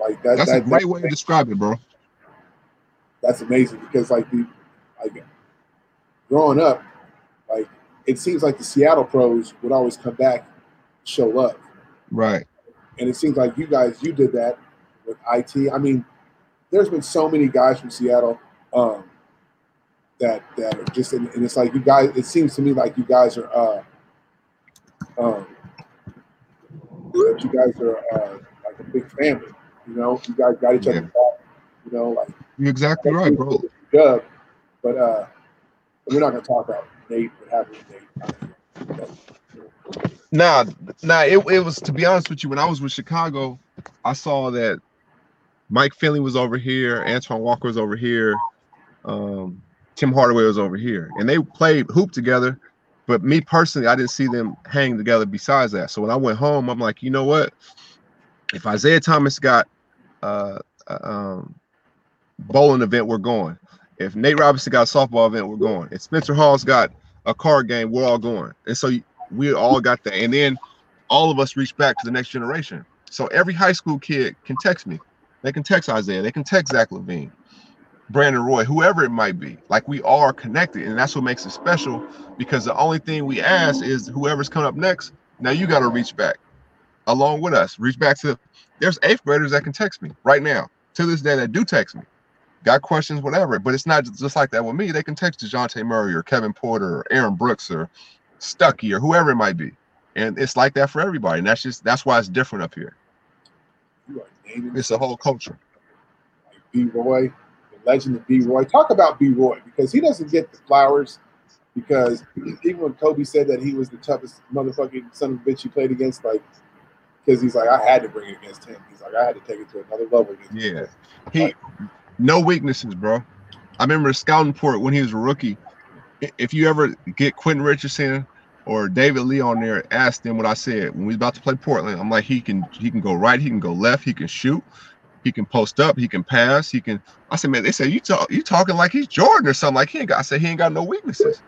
Like that, that's that, a great way to describe it, bro. That's amazing because like the like growing up, like it seems like the Seattle pros would always come back, show up, Right. And it seems like you guys you did that with IT. I mean, there's been so many guys from Seattle um, that that are just and it's like you guys. It seems to me like you guys are. Uh, um, that you guys are uh, like a big family. You know, you guys got each other yeah. back. You know, like you're exactly right, bro. Dub, but uh, we're not gonna talk about Nate. What happened with Nate? Nah, nah. It, it was to be honest with you. When I was with Chicago, I saw that Mike Finley was over here, Antoine Walker was over here, um, Tim Hardaway was over here, and they played hoop together. But me personally, I didn't see them hang together. Besides that, so when I went home, I'm like, you know what? If Isaiah Thomas got uh, uh um, bowling event, we're going. If Nate Robinson got a softball event, we're going. If Spencer Hawes got a card game, we're all going. And so we all got that. And then all of us reach back to the next generation. So every high school kid can text me. They can text Isaiah. They can text Zach LaVine, Brandon Roy, whoever it might be. Like we are connected. And that's what makes it special because the only thing we ask is whoever's coming up next, now you got to reach back along with us. Reach back to there's eighth graders that can text me right now to this day that do text me got questions, whatever. But it's not just like that with me. They can text Dejounte Murray or Kevin Porter or Aaron Brooks or Stuckey or whoever it might be. And it's like that for everybody. And that's just that's why it's different up here. It's a whole culture. B Roy, the legend of B Roy. Talk about B Roy because he doesn't get the flowers because even when Kobe said that he was the toughest motherfucking son of a bitch he played against, like because he's like, I had to bring it against him. He's like, I had to take it to another level. yeah, him. he like, no weaknesses, bro. I remember scouting report when he was a rookie. If you ever get Quentin Richardson or David Lee on there, asked them what I said when we was about to play Portland. I'm like, he can he can go right, he can go left, he can shoot, he can post up, he can pass, he can. I said, man, they said you talk you talking like he's Jordan or something. Like he ain't got. I said he ain't got no weaknesses.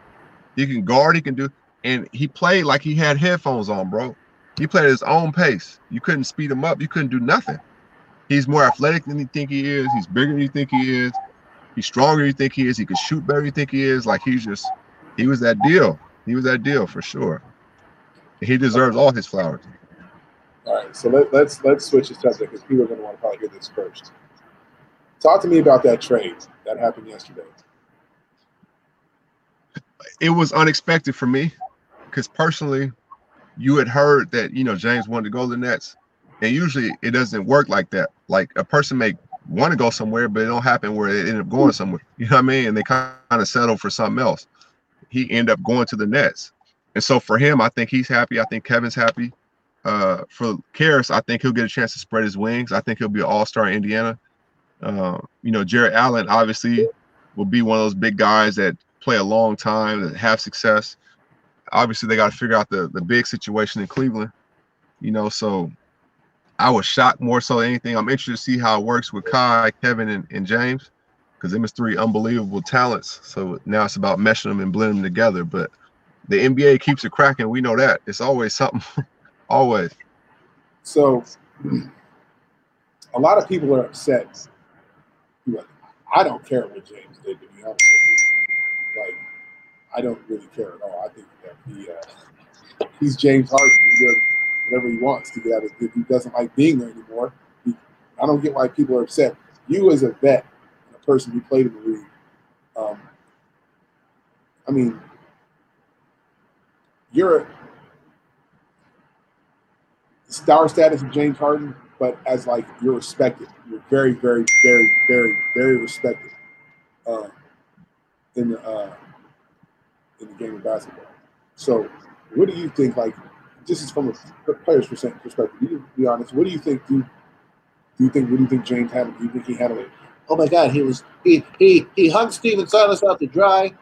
He can guard, he can do, and he played like he had headphones on, bro. He played at his own pace. You couldn't speed him up. You couldn't do nothing. He's more athletic than you think he is. He's bigger than you think he is. He's stronger than you think he is. He can shoot better than you think he is. Like he's just, he was that deal. He was that deal for sure. He deserves all his flowers. All right, so let, us let's, let's switch the subject because people are going to want to probably hear this first. Talk to me about that trade that happened yesterday. It was unexpected for me because personally, you had heard that you know James wanted to go to the Nets, and usually it doesn't work like that. Like a person may want to go somewhere, but it don't happen where they end up going somewhere. You know what I mean? And they kind of settle for something else. He end up going to the Nets. And so for him, I think he's happy. I think Kevin's happy. Uh, for Caris, I think he'll get a chance to spread his wings. I think he'll be an all-star in Indiana. Uh, you know, Jarrett Allen obviously will be one of those big guys that play a long time, that have success. Obviously, they got to figure out the the big situation in Cleveland. You know, so I was shocked more so than anything. I'm interested to see how it works with Kai, Kevin, and, and James, because them is three unbelievable talents. So now it's about meshing them and blending them together. But the NBA keeps it cracking. We know that. It's always something. always. So a lot of people are upset. I don't care what James did, to be honest with you. Like, I don't really care at all. I think that he uh, he's James Harden. He does whatever he wants to get out of if he doesn't like being there anymore. He, I don't get why people are upset. You as a vet, person who played in the league, um, I mean, you're a star status of James Harden, but as like you're respected. You're very, very, very, very, very respected uh, in the uh, in the game of basketball. So, what do you think? Like, this is from a player's perspective. You be honest. What do you think? Do, do you think? What do you think James handled? Do you think he handled it? Oh my God, he was he he he hung Stephen Silas out to dry.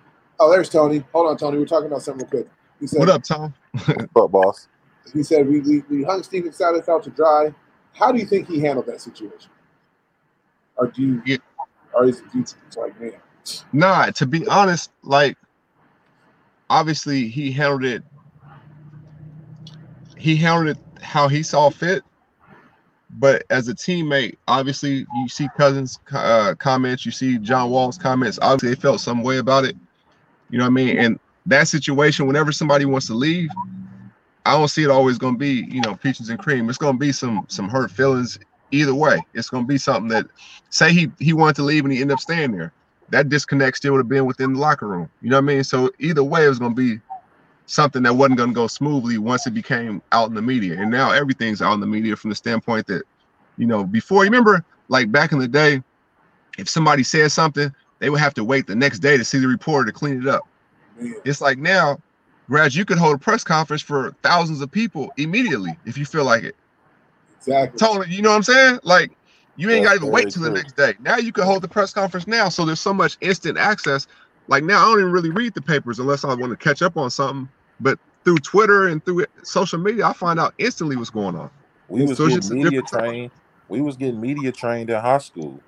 Oh, there's Tony. Hold on, Tony. We're talking about something real quick. He said, "What up, Tom? What's up, boss?" He said, "We we, we hung Stephen Silas out to dry." How do you think he handled that situation? Or do you? Yeah. Or is it like man? Nah, to be honest, like obviously he handled it he handled it how he saw fit but as a teammate obviously you see cousins uh, comments you see john wall's comments obviously they felt some way about it you know what i mean and that situation whenever somebody wants to leave i don't see it always going to be you know peaches and cream it's going to be some some hurt feelings either way it's going to be something that say he he wanted to leave and he ended up staying there that disconnect still would have been within the locker room. You know what I mean? So either way, it was going to be something that wasn't going to go smoothly once it became out in the media. And now everything's out in the media from the standpoint that, you know, before you remember, like back in the day, if somebody said something, they would have to wait the next day to see the reporter to clean it up. It's like now, Grad, you could hold a press conference for thousands of people immediately if you feel like it. Exactly. Totally. You know what I'm saying? Like you ain't got to even wait till the next day. Now you can hold the press conference now. So there's so much instant access. Like now, I don't even really read the papers unless I want to catch up on something. But through Twitter and through social media, I find out instantly what's going on. We was so getting media trained. We was getting media trained in high school.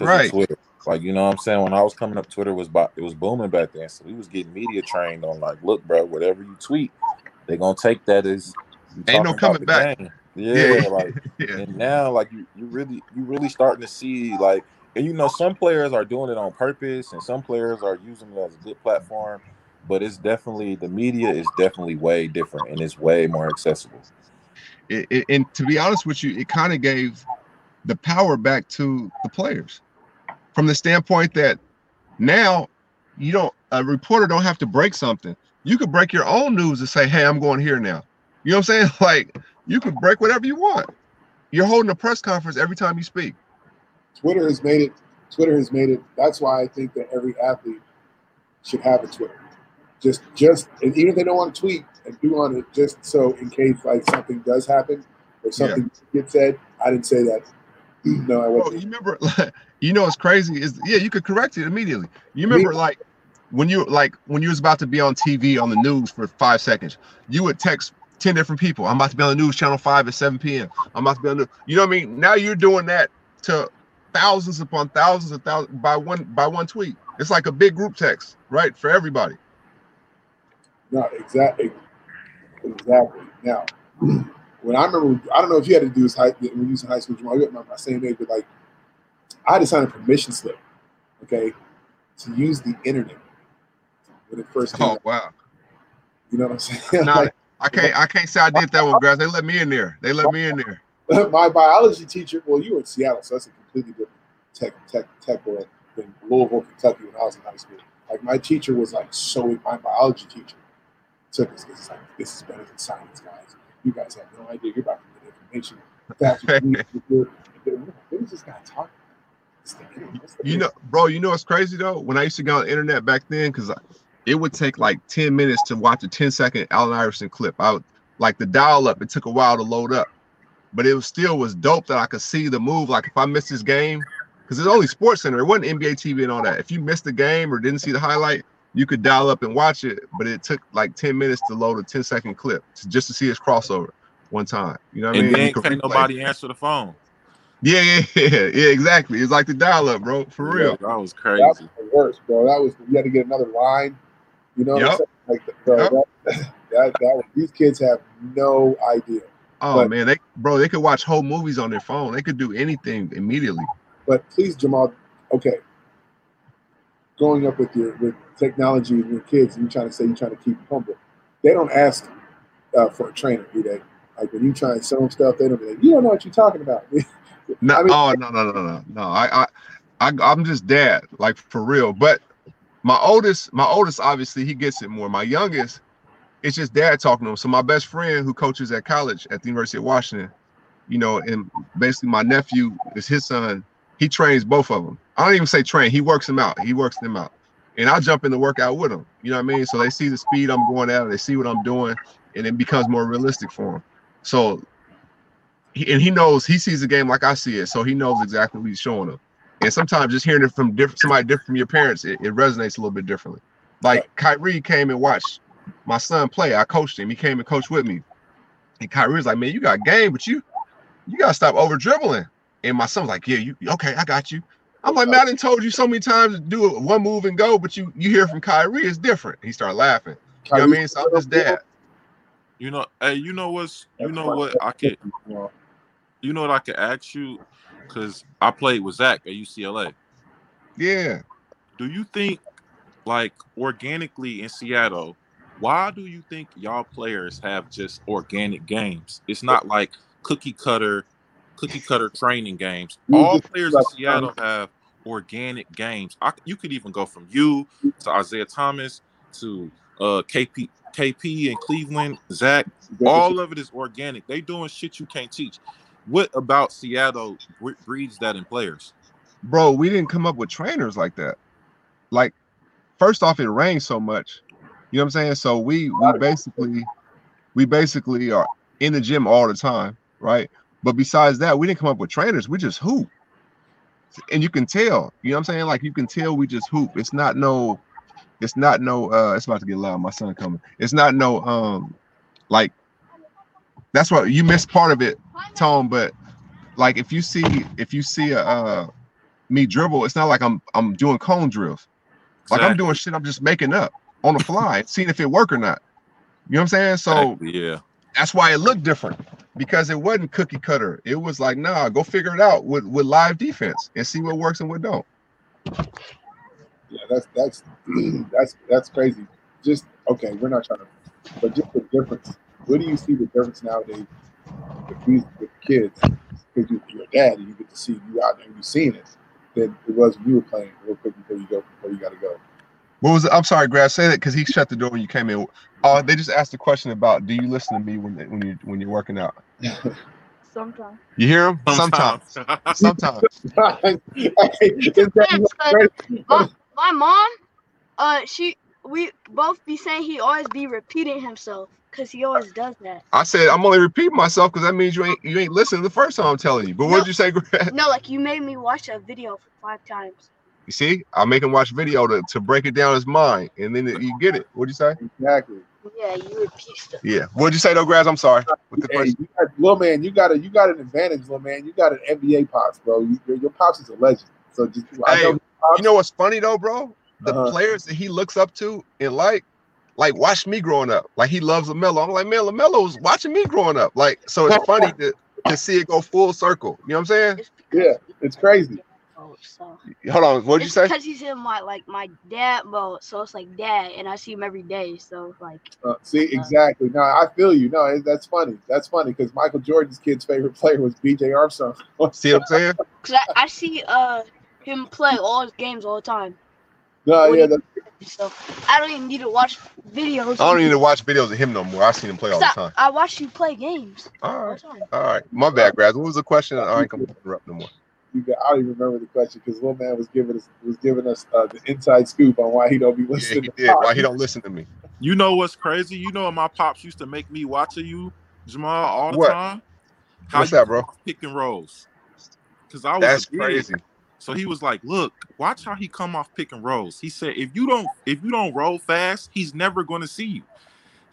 Right. Twitter. Like you know what I'm saying? When I was coming up, Twitter was by, it was booming back then. So we was getting media trained on like, look, bro, whatever you tweet, they're gonna take that as ain't no coming back. Game. Yeah, yeah. like yeah. and now like you you really you really starting to see like and you know some players are doing it on purpose and some players are using it as a good platform, but it's definitely the media is definitely way different and it's way more accessible. It, it, and to be honest with you, it kind of gave the power back to the players from the standpoint that now you don't a reporter don't have to break something. You could break your own news and say, "Hey, I'm going here now." You know what I'm saying? Like you can break whatever you want. You're holding a press conference every time you speak. Twitter has made it. Twitter has made it. That's why I think that every athlete should have a Twitter. Just, just, and even if they don't want to tweet and do on it, just so in case like something does happen or something yeah. gets said. I didn't say that. no, I wasn't. Bro, you remember? you know what's crazy is yeah, you could correct it immediately. You remember Me? like when you like when you was about to be on TV on the news for five seconds, you would text 10 different people. I'm about to be on the news channel 5 at 7 p.m. I'm about to be on the you know what I mean? Now you're doing that to thousands upon thousands of thousands by one by one tweet. It's like a big group text, right? For everybody. No, exactly. Exactly. Now, when I remember, I don't know if you had to do this high, when you was in high school, Jamal, you my, my same age, but like, I had to sign a permission slip, okay, to use the internet when it first came. Oh, out. wow. You know what I'm saying? like, I can't I can't say I did that one, guys. They let me in there. They let me in there. My biology teacher, well, you were in Seattle, so that's a completely different tech tech tech world than Louisville, Kentucky when I was in high school. Like my teacher was like so my biology teacher took us because it's like this is better than science, guys. You guys have no idea. You're about to get information. That's what is this guy talking? You know, bro, you know what's crazy though? When I used to go on the internet back then, because it would take like 10 minutes to watch a 10 second Allen Iverson clip. I would like the dial up, it took a while to load up, but it was still was dope that I could see the move. Like if I missed this game, because it's only Sports Center, it wasn't NBA TV and all that. If you missed the game or didn't see the highlight, you could dial up and watch it, but it took like 10 minutes to load a 10 second clip to, just to see his crossover one time. You know what and I mean? And can't nobody answer the phone. Yeah, yeah, yeah, yeah, exactly. It's like the dial up, bro, for real. Yeah, that was crazy. That was the worst, bro. That was you had to get another line you know, yep. like bro, yep. that, that, that, these kids have no idea. Oh but, man, they bro, they could watch whole movies on their phone. They could do anything immediately. But please, Jamal, okay. Growing up with your with technology and your kids, and you trying to say you're trying to keep them humble. They don't ask uh, for a trainer, do they? Like when you try and sell them stuff, they don't be like, "You don't know what you're talking about." no, I mean, oh no, no, no, no, no. I, I, I, I'm just dad, like for real. But my oldest, my oldest, obviously he gets it more. My youngest, it's just dad talking to him. So my best friend who coaches at college at the University of Washington, you know, and basically my nephew is his son. He trains both of them. I don't even say train. He works them out. He works them out, and I jump in the workout with them. You know what I mean? So they see the speed I'm going at. They see what I'm doing, and it becomes more realistic for them. So, and he knows he sees the game like I see it, so he knows exactly what he's showing them. And sometimes just hearing it from different somebody different from your parents, it, it resonates a little bit differently. Like Kyrie came and watched my son play. I coached him. He came and coached with me. And Kyrie was like, "Man, you got game, but you you gotta stop over dribbling." And my son was like, "Yeah, you okay? I got you." I'm like, "Man, I done told you so many times to do it one move and go, but you you hear from Kyrie, it's different." He started laughing. You know what I mean? So I'm his dad. You know, hey, you know what's you know what I could you know what I could ask you because I played with Zach at UCLA. Yeah. Do you think like organically in Seattle, why do you think y'all players have just organic games? It's not like cookie cutter, cookie cutter training games. All players in Seattle have organic games. I, you could even go from you to Isaiah Thomas to uh, KP KP in Cleveland, Zach. All of it is organic. They doing shit you can't teach. What about Seattle breeds that in players? Bro, we didn't come up with trainers like that. Like, first off, it rains so much. You know what I'm saying? So we we basically we basically are in the gym all the time, right? But besides that, we didn't come up with trainers. We just hoop. And you can tell, you know what I'm saying? Like you can tell we just hoop. It's not no, it's not no uh it's about to get loud. My son coming. It's not no um like that's what you missed part of it, Tom. But like if you see if you see a uh, me dribble, it's not like I'm I'm doing cone drills. Like exactly. I'm doing shit I'm just making up on the fly, seeing if it work or not. You know what I'm saying? So yeah, that's why it looked different because it wasn't cookie cutter. It was like, nah, go figure it out with with live defense and see what works and what don't. Yeah, that's that's that's that's crazy. Just okay, we're not trying to, but just the difference What do you see the difference nowadays with these with kids? Because you, are a dad and you get to see you out there and you've seen it. Than it was when you were playing. Real quick before you go, before you got to go. What was it? I'm sorry, Grab. Say that because he shut the door when you came in. Uh, they just asked a question about do you listen to me when when you when you're working out? Sometimes. You hear him? Sometimes. Sometimes. my, my mom, uh, she we both be saying he always be repeating himself because he always does that. I said I'm only repeating myself because that means you ain't you ain't listening the first time I'm telling you. But no, what did you say, Greg? No, like you made me watch a video five times. You see, I make him watch video to, to break it down his mind, and then you get it. What'd you say? Exactly. Yeah, you repeat stuff. Yeah. What'd you say though, Graz? I'm sorry. Hey, you got, little man, you got a you got an advantage, little man. You got an NBA pops, bro. You, your, your pops is a legend. So just hey, know you know what's funny though, bro? The uh-huh. players that he looks up to and like, like watch me growing up. Like he loves LaMelo. I'm like, man, LaMelo was watching me growing up. Like, so it's funny to, to see it go full circle. You know what I'm saying? Yeah, it's crazy. Oh, so. Hold on, what did you say? Because he's in my like my dad mode, so it's like dad, and I see him every day, so like. Uh, see, uh, exactly. No, I feel you. No, that's funny. That's funny because Michael Jordan's kid's favorite player was B.J. Armstrong. see what I'm saying? Because I, I see uh him play all his games all the time. No, yeah, that's so I don't even need to watch videos. I don't need to watch videos of him no more. I seen him play all the time. I, I watch you play games. All right, all right. My bad, Graz. What was the question? I ain't gonna interrupt no more. Got, I don't even remember the question because little man was giving us was giving us uh, the inside scoop on why he don't be listening. Yeah, he did. Why he don't listen to me? You know what's crazy? You know my pops used to make me watch you, Jamal, all the what? time. How What's that, bro? Pick and rolls. Because I was that's crazy. So he was like, "Look, watch how he come off pick and rolls." He said, "If you don't, if you don't roll fast, he's never going to see you."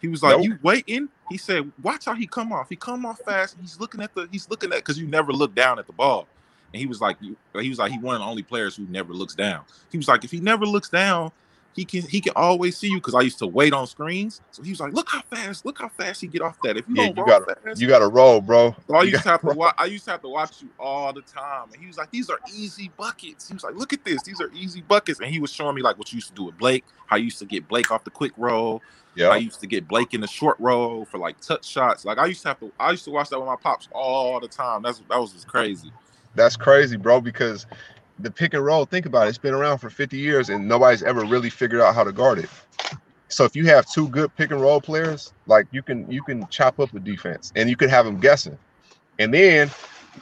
He was like, nope. "You waiting?" He said, "Watch how he come off. He come off fast. He's looking at the. He's looking at because you never look down at the ball." And he was like, "He was like, he one of the only players who never looks down." He was like, "If he never looks down, he can he can always see you because I used to wait on screens. So he was like, "Look how fast, look how fast he get off that. If you yeah, don't you gotta, fast, you got to roll, bro. So I used to have to watch. I used to have to watch you all the time. And he was like, "These are easy buckets." He was like, "Look at this. These are easy buckets." And he was showing me like what you used to do with Blake, how you used to get Blake off the quick roll. Yeah, I used to get Blake in the short roll for like touch shots. Like I used to have to. I used to watch that with my pops all the time. That's that was just crazy. That's crazy, bro. Because the pick and roll, think about it, it's been around for 50 years and nobody's ever really figured out how to guard it. So if you have two good pick and roll players, like you can you can chop up the defense and you can have them guessing. And then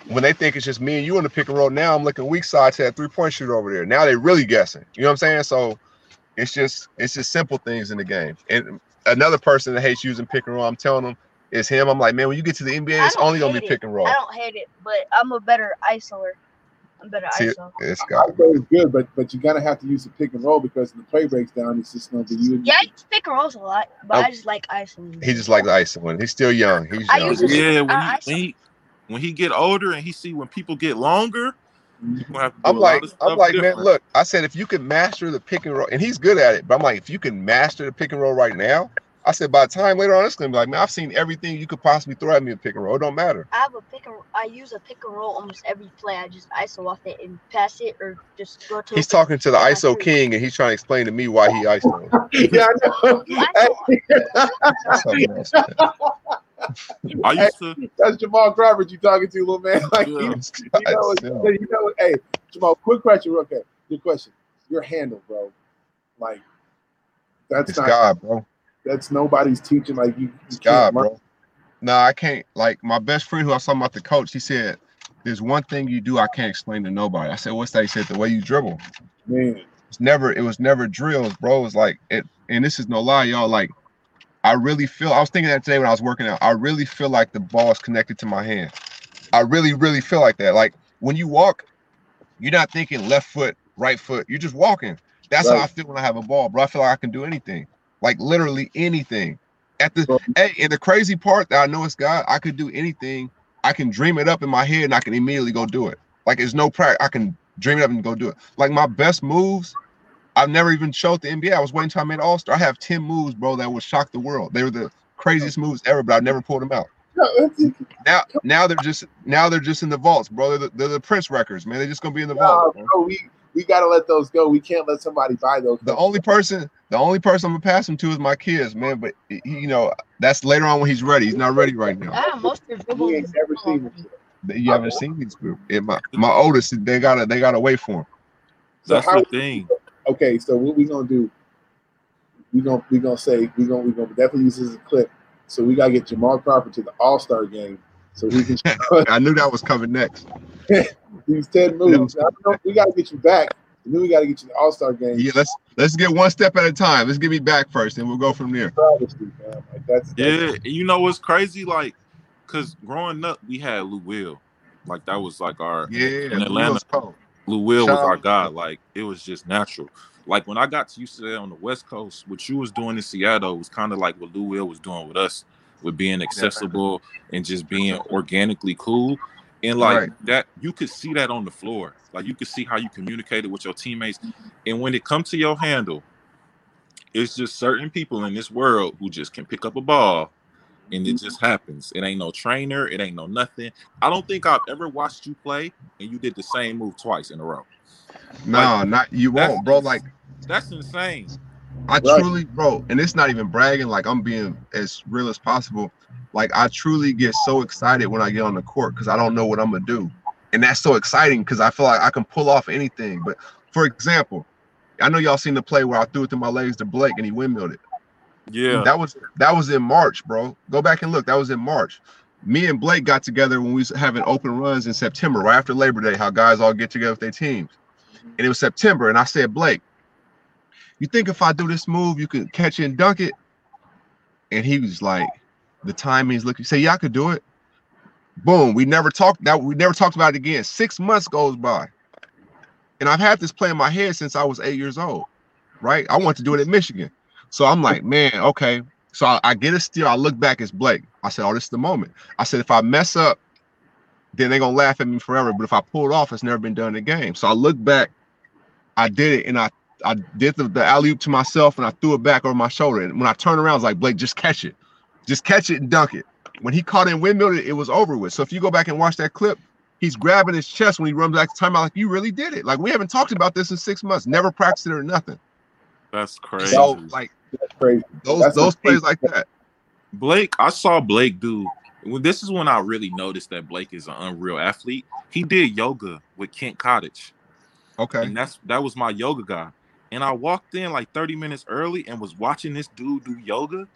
when they think it's just me and you in the pick and roll, now I'm looking weak side to that three point shooter over there. Now they're really guessing. You know what I'm saying? So it's just it's just simple things in the game. And another person that hates using pick and roll, I'm telling them is him. I'm like, man, when you get to the NBA, it's only gonna be hate pick and roll. I don't hate it, but I'm a better isoler. I'm better See, iso. it's I got thought it's good, but but you gotta have to use the pick and roll because when the play breaks down, it's just gonna be you. Yeah, I use pick and rolls a lot, but Oh. I just like iso. he just like the ice one. He's still young. He's I young. use it- Yeah, when I- I- he, when he when he get older and he see when people get longer, you gonna have to do I'm like, I'm stuff like, man, look, I said if you can master the pick and roll, and he's good at it, but I'm like, if you can master the pick and roll right now, I said by the time later on, it's gonna be like, man, I've seen everything you could possibly throw at me in pick and roll. It don't matter. I have a pick and I use a pick and roll almost every play. I just iso off it and pass it or just go to. He's talking to the ISO king, and he's trying to explain to me why he ISO. yeah, I know. I Something. I used to. That's Jamal Crawford you talking to, little man. Like Yeah. you, This you know, you know, hey, Jamal, quick question, real quick. Good question. Your handle, bro. Like that's It's not God, bro. That's nobody's teaching. Like you, you God, learn. bro. No, I can't. Like my best friend who I was talking about the coach, he said, "There's one thing you do I can't explain to nobody." I said, "What's that?" He said, "The way you dribble." Man, It's never. It was never drills, bro. It was like it. And this is no lie, y'all. Like I really feel. I was thinking that today when I was working out. I really feel like the ball is connected to my hand. I really, really feel like that. Like when you walk, you're not thinking left foot, right foot. You're just walking. That's how I feel when I have a ball, bro. I feel like I can do anything, like literally anything. At the hey, and the crazy part that I know it's God, I could do anything. I can dream it up in my head and I can immediately go do it. Like it's no practice. I can dream it up and go do it. Like my best moves, I've never even showed the NBA. I was waiting until I made All Star. I have ten moves, bro, that would shock the world. They were the craziest moves ever, but I never pulled them out. Now, now they're just now they're just in the vaults, bro. They're the, they're the Prince records, man. They're just gonna be in the vault. bro. bro, we we gotta let those go. We can't let somebody buy those. The only person, the only person I'm gonna pass them to is my kids, man. But he, you know, that's later on when he's ready. He's not ready right now. have most of your ain't never seen it. You haven't seen these group. And my my oldest, they gotta they gotta wait for him. So That's how- the thing. Okay, so what we gonna do? We gonna we gonna say we gonna we gonna definitely use this as a clip. So we gotta get Jamal Crawford to the All Star game so he can I knew that was coming next. these ten moves. I don't know, we gotta get you back, and then we gotta get you the All Star game. Yeah, let's let's get one step at a time. Let's get me back first, and we'll go from there. Like that's, that's Yeah, and you know what's crazy? Like, cause growing up, we had Lou Will. Like that was like our Yeah, in Atlanta. Will's. Lou Will Shout was our guy. Like it was just natural. Like when I got to UCLA on the West Coast, what you was doing in Seattle was kind of like what Lou Will was doing with us, with being accessible and just being organically cool. And like Right. that, you could see that on the floor. Like you could see how you communicated with your teammates. And when it comes to your handle, it's just certain people in this world who just can pick up a ball and it just happens. It ain't no trainer, it ain't no nothing. I don't think I've ever watched you play and you did the same move twice in a row. No, not you won't, bro. Like That's insane. I Right. truly, bro, and it's not even bragging. Like I'm being as real as possible. Like I truly get so excited when I get on the court because I don't know what I'm gonna do, and that's so exciting because I feel like I can pull off anything. But for example, I know y'all seen the play where I threw it through my legs to Blake and he windmilled it. Yeah. That was that was in March, bro. Go back and look. That was in March. Me and Blake got together when we was having open runs in September, right after Labor Day. How guys all get together with their teams, and it was September. And I said, Blake, you think if I do this move, you can catch it and dunk it? And he was like, the timing's looking. Say, yeah, I could do it. Boom. We never talked that. We never talked about it again. Six months goes by, and I've had this play in my head since I was eight years old. Right? I want to do it at Michigan. So I'm like, man, okay. So I, I get a steal. I look back, it's Blake. I said, oh, this is the moment. I said, if I mess up, then they're gonna laugh at me forever. But if I pull it off, it's never been done in the game. So I look back, I did it, and I I did the, the alley oop to myself, and I threw it back over my shoulder. And when I turned around, I was like, Blake, just catch it, just catch it and dunk it. When he caught it and windmilled it, it was over with. So if you go back and watch that clip, he's grabbing his chest when he runs back to timeout. like you really did it. Like we haven't talked about this in six months, never practiced it or nothing. That's crazy. So like that's crazy. those That's those plays like that. Blake, I saw Blake do. Well, this is when I really noticed that Blake is an unreal athlete. He did yoga with Kent Cottage, Okay. and that's that was my yoga guy. And I walked in like 30 minutes early and was watching this dude do yoga.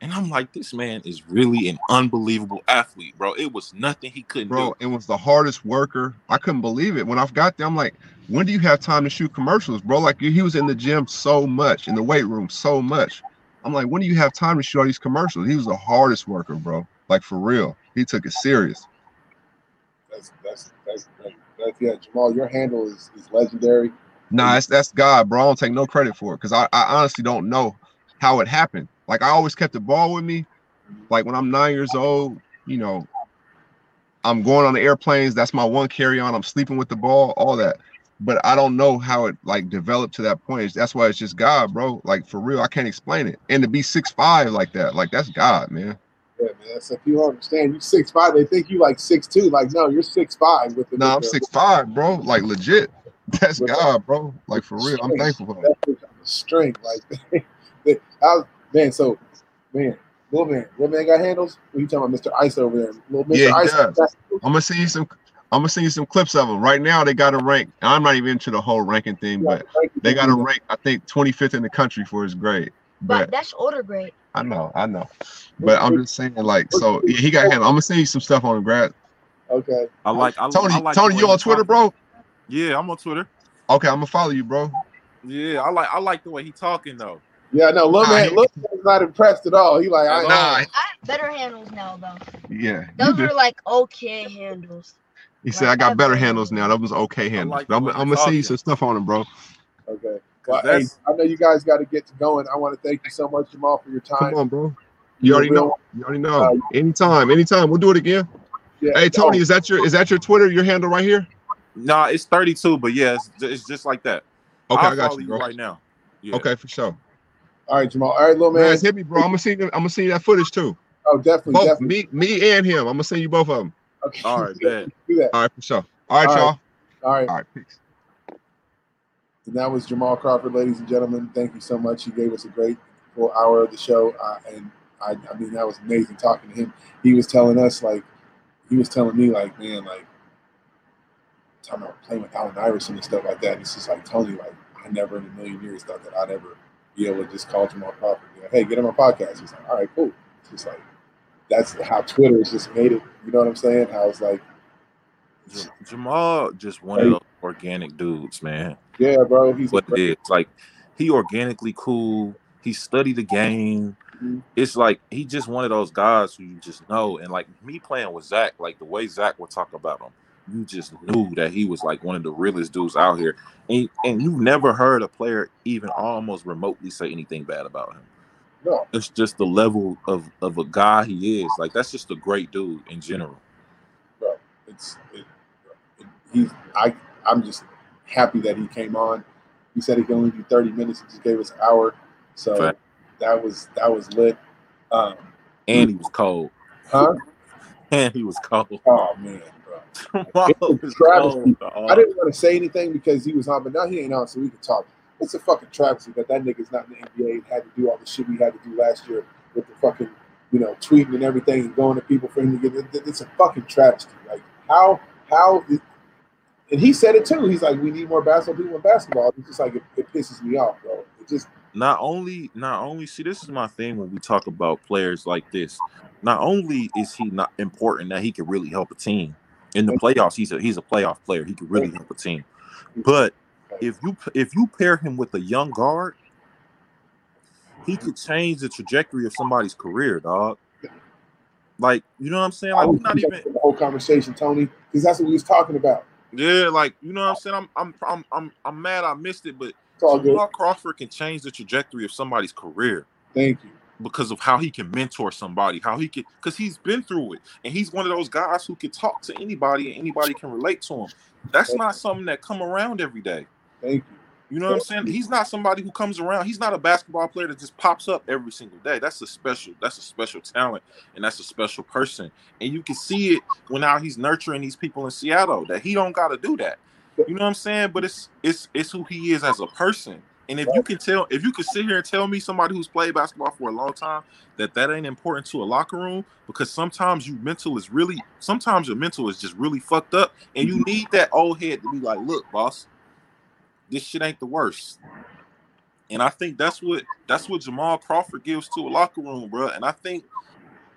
And I'm like, this man is really an unbelievable athlete, bro. It was nothing he couldn't Bro, do. it was the hardest worker. I couldn't believe it. When I've got there, I'm like, when do you have time to shoot commercials, bro? Like he was in the gym so much, in the weight room so much. I'm like, when do you have time to shoot all these commercials? He was the hardest worker, bro. Like for real. He took it serious. That's that's that's, that's, that's yeah, Jamal. Your handle is, is legendary. Nah, that's that's God, bro. I don't take no credit for it because I, I honestly don't know how it happened. Like I always kept the ball with me. Like when I'm nine years old, you know, I'm going on the airplanes. That's my one carry on. I'm sleeping with the ball, all that. But I don't know how it like developed to that point. That's why it's just God, bro. Like for real, I can't explain it. And to be six five like that, like that's God, man. Yeah, man. So if you don't understand, you six five. They think you like six two. Like no, you're six five with the. No, I'm six five, bro. Like legit. That's With uh, God, bro. Like for real. I'm thankful for that. That's the strength, like that. I, man, so man, little man, little man got handles. What you talking about, Mr. Ice over there? Little Mr. Yeah, he Ice. does. got- I'm gonna send you some. I'm gonna send you some clips of them. Right now, they got a rank. I'm not even into the whole ranking thing, but they got a rank. I think 25th in the country for his grade. But But that's older grade. I know, I know. But I'm just saying, like, so yeah, he got handled. I'm gonna send you some stuff on the grad. Okay. I like I, Tony, I like Tony, you on Twitter, talking. bro? Yeah, I'm on Twitter. Okay, I'm gonna follow you, bro. Yeah, I like I like the way he talking though. Yeah, no, little Nah, man, he- little man's not impressed at all. He like, I, Nah, I have better handles now though. yeah. Those did. are like okay handles. He said I got better handles now. That was okay handles. like But I'm, I'm gonna see you some stuff on him, bro. Okay. Well, hey, I know you guys got to get to going. I want to thank you so much, Jamal, for your time. Come on, bro. You're You already real- know. You already know. Uh, anytime, anytime. We'll do it again. Yeah. Hey Tony, Oh, is that your is that your Twitter, your handle right here? Nah, it's 32, but yeah, it's, it's just like that. Okay, I'll I got you, bro. right now. Yeah. Okay, for sure. all right, Jamal. All right, little man. Man, hit me, bro. I'm gonna see. I'm gonna see that footage too. Oh, definitely, Both definitely. me, me and him. I'm gonna send you both of them. Okay. All right, bet. Do that. All right, for sure. All right, All right. y'all. All right. All right, peace. And that was Jamal Crawford, ladies and gentlemen. Thank you so much. He gave us a great full hour of the show, uh, and I, I mean that was amazing talking to him. He was telling us like, he was telling me like, man, like, talking about playing with Allen Iverson and stuff like that. And it's just like Tony, like, I never in a million years thought that I'd ever be able to just call Jamal Crawford, and be like, hey, get on my podcast. He's like, all right, cool. It's just like that's how Twitter has just made it. You know what I'm saying? How it's like, Jamal just one of those organic dudes, man. yeah, bro, he's What it is like, he organically cool. He studied the game. Mhm. It's like he just one of those guys who you just know. And like me playing with Zach, like the way Zach would talk about him, you just knew that he was like one of the realest dudes out here. And and you've never heard a player even almost remotely say anything bad about him. no, It's just the level of of a guy he is. Like that's just a great dude in general. It's it, it, he's I I'm just happy that he came on. He said he could only do 30 minutes. He just gave us an hour, so Fact. that was that was lit. Um, And he was cold. huh? And he was cold. Oh man, bro. Jamal It's a was travesty. I didn't want to say anything because he was on, but now he ain't on, so we can talk. It's a fucking travesty that that nigga's not in the NBA and had to do all the shit we had to do last year with the fucking, you know, tweeting and everything and going to people for him to get. it- It's a fucking travesty. Like how how. It, and he said it too. He's like, we need more basketball people in basketball. It's just like it, it pisses me off, bro. It just not only not only see this is my thing when we talk about players like this not only is he not important that he can really help a team in the playoffs he's a he's a playoff player. He can really help a team. But if you if you pair him with a young guard he could change the trajectory of somebody's career dog. Like you know what i'm saying? Like we're not even the whole conversation, Tony, because that's what we was talking about. yeah like you know what i'm saying? I'm i'm i'm i'm, I'm mad i missed it but. Jamal Crawford can change the trajectory of somebody's career. Thank you. Because of how he can mentor somebody, how he can, because he's been through it, and he's one of those guys who can talk to anybody and anybody can relate to him. That's not something that come around every day. Thank you. You know what I'm saying? He's not somebody who comes around. He's not a basketball player that just pops up every single day. That's a special. That's a special talent, and that's a special person. And you can see it when now he's nurturing these people in Seattle that he don't got to do that. You know what I'm saying? But it's it's it's who he is as a person. And if you can tell, if you can sit here and tell me somebody who's played basketball for a long time that that ain't important to a locker room, because sometimes your mental is really, sometimes your mental is just really fucked up, and you need that old head to be like, look, boss, this shit ain't the worst. And I think that's what that's what Jamal Crawford gives to a locker room, bro. And I think,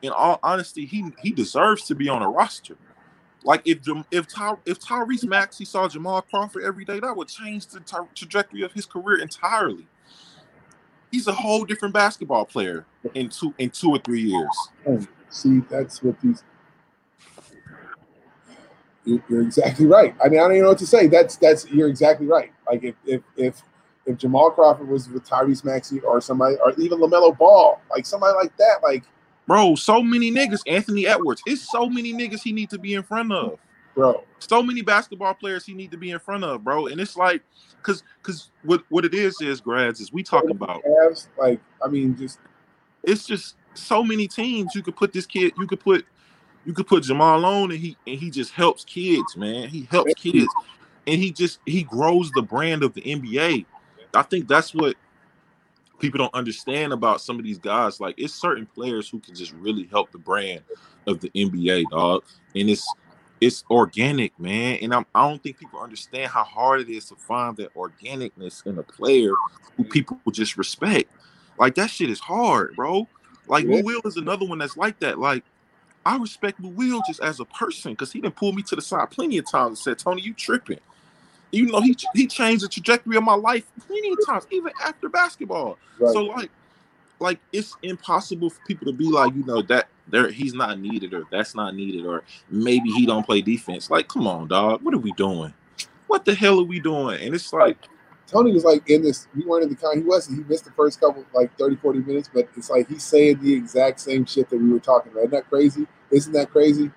in all honesty, he he deserves to be on a roster. Like if if if Tyrese Maxey saw Jamal Crawford every day, that would change the tra- trajectory of his career entirely. He's a whole different basketball player in two in two or three years. Oh, see, that's what these. You're exactly right. I mean, I don't even know what to say. That's that's you're exactly right. Like if if if if Jamal Crawford was with Tyrese Maxey or somebody, or even LaMelo Ball, like somebody like that, like bro, so many niggas. Anthony Edwards, it's so many niggas he need to be in front of, bro. So many basketball players he need to be in front of, bro. And it's like, cause, cause what what it is is grads is we talk about. like, I mean, just it's just so many teams you could put this kid. You could put you could put Jamal on, and he and he just helps kids, man. He helps kids, and he just he grows the brand of the NBA. I think that's what people don't understand about some of these guys. Like it's certain players who can just really help the brand of the NBA, dog. And it's it's organic, man. And I'm, I don't think people understand how hard it is to find that organicness in a player who people just respect. Like that shit is hard, bro. Like Lou Will is another one that's like that. Like I respect Lou Will just as a person because he didn't pull me to the side plenty of times and said, Tony, you tripping. You know, he he changed the trajectory of my life plenty of times, even after basketball. Right. So like, like it's impossible for people to be like, you know, that there he's not needed or that's not needed or maybe he don't play defense. Like, come on, dog. What are we doing? What the hell are we doing? And it's like Tony was like in this, we weren't in the con, he wasn't, he missed the first couple, like 30, 40 minutes, but it's like he's saying the exact same shit that we were talking about. Isn't that crazy? Isn't that crazy?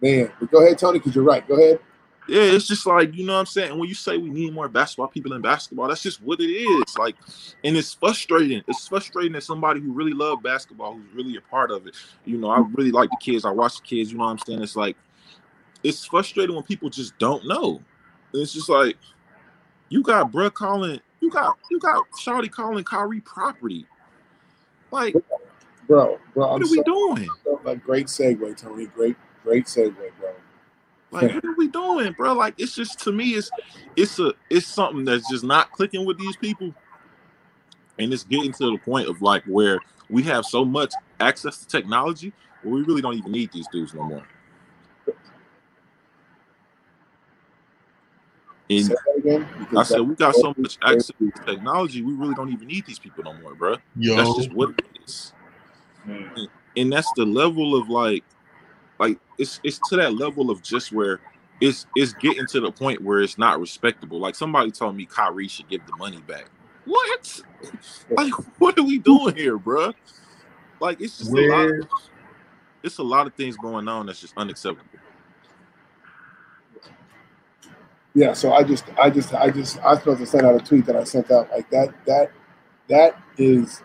Man, but go ahead, Tony, because you're right. Go ahead yeah, it's just like you know what I'm saying. when you say we need more basketball people in basketball, that's just what it is. Like, and it's frustrating. It's frustrating that somebody who really love basketball, who's really a part of it. You know, I really like the kids. I watch the kids. You know what I'm saying? It's like, it's frustrating when people just don't know. It's just like, you got bruh calling, you got you got Shawty calling Kyrie property. Like, bro, bro, what I'm are we doing? Like, great segue, Tony. Great, great segue, bro. Like, what are we doing, bro? Like, it's just to me, it's it's a it's something that's just not clicking with these people, and it's getting to the point of like where we have so much access to technology where we really don't even need these dudes no more. And I said we got so much access to technology, we really don't even need these people no more, bro. Yo. That's just what it is. Hmm. And, and that's the level of like like it's it's to that level of just where it's it's getting to the point where it's not respectable. Like somebody told me Kyrie should give the money back. What? Like what are we doing here, bro? Like it's just where? a lot. Of, it's a lot of things going on that's just unacceptable. Yeah, so I just, I just, I just, I was supposed to send out a tweet that I sent out like that. That, that is.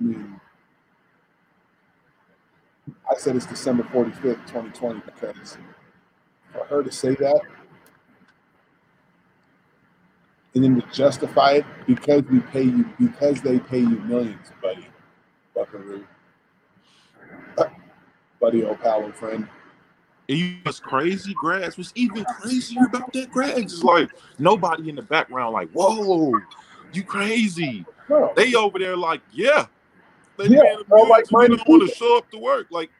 I mean, I said it's December 45th, 2020, because for her to say that and then to justify it because we pay you, because they pay you millions, buddy, Buckaroo. buddy, old pal and friend. And was crazy, Grads. What's even crazier about that, Grads, is like nobody in the background, like, whoa, you crazy. No. They over there, like, yeah, they yeah, bro, like want to show up to work. Like,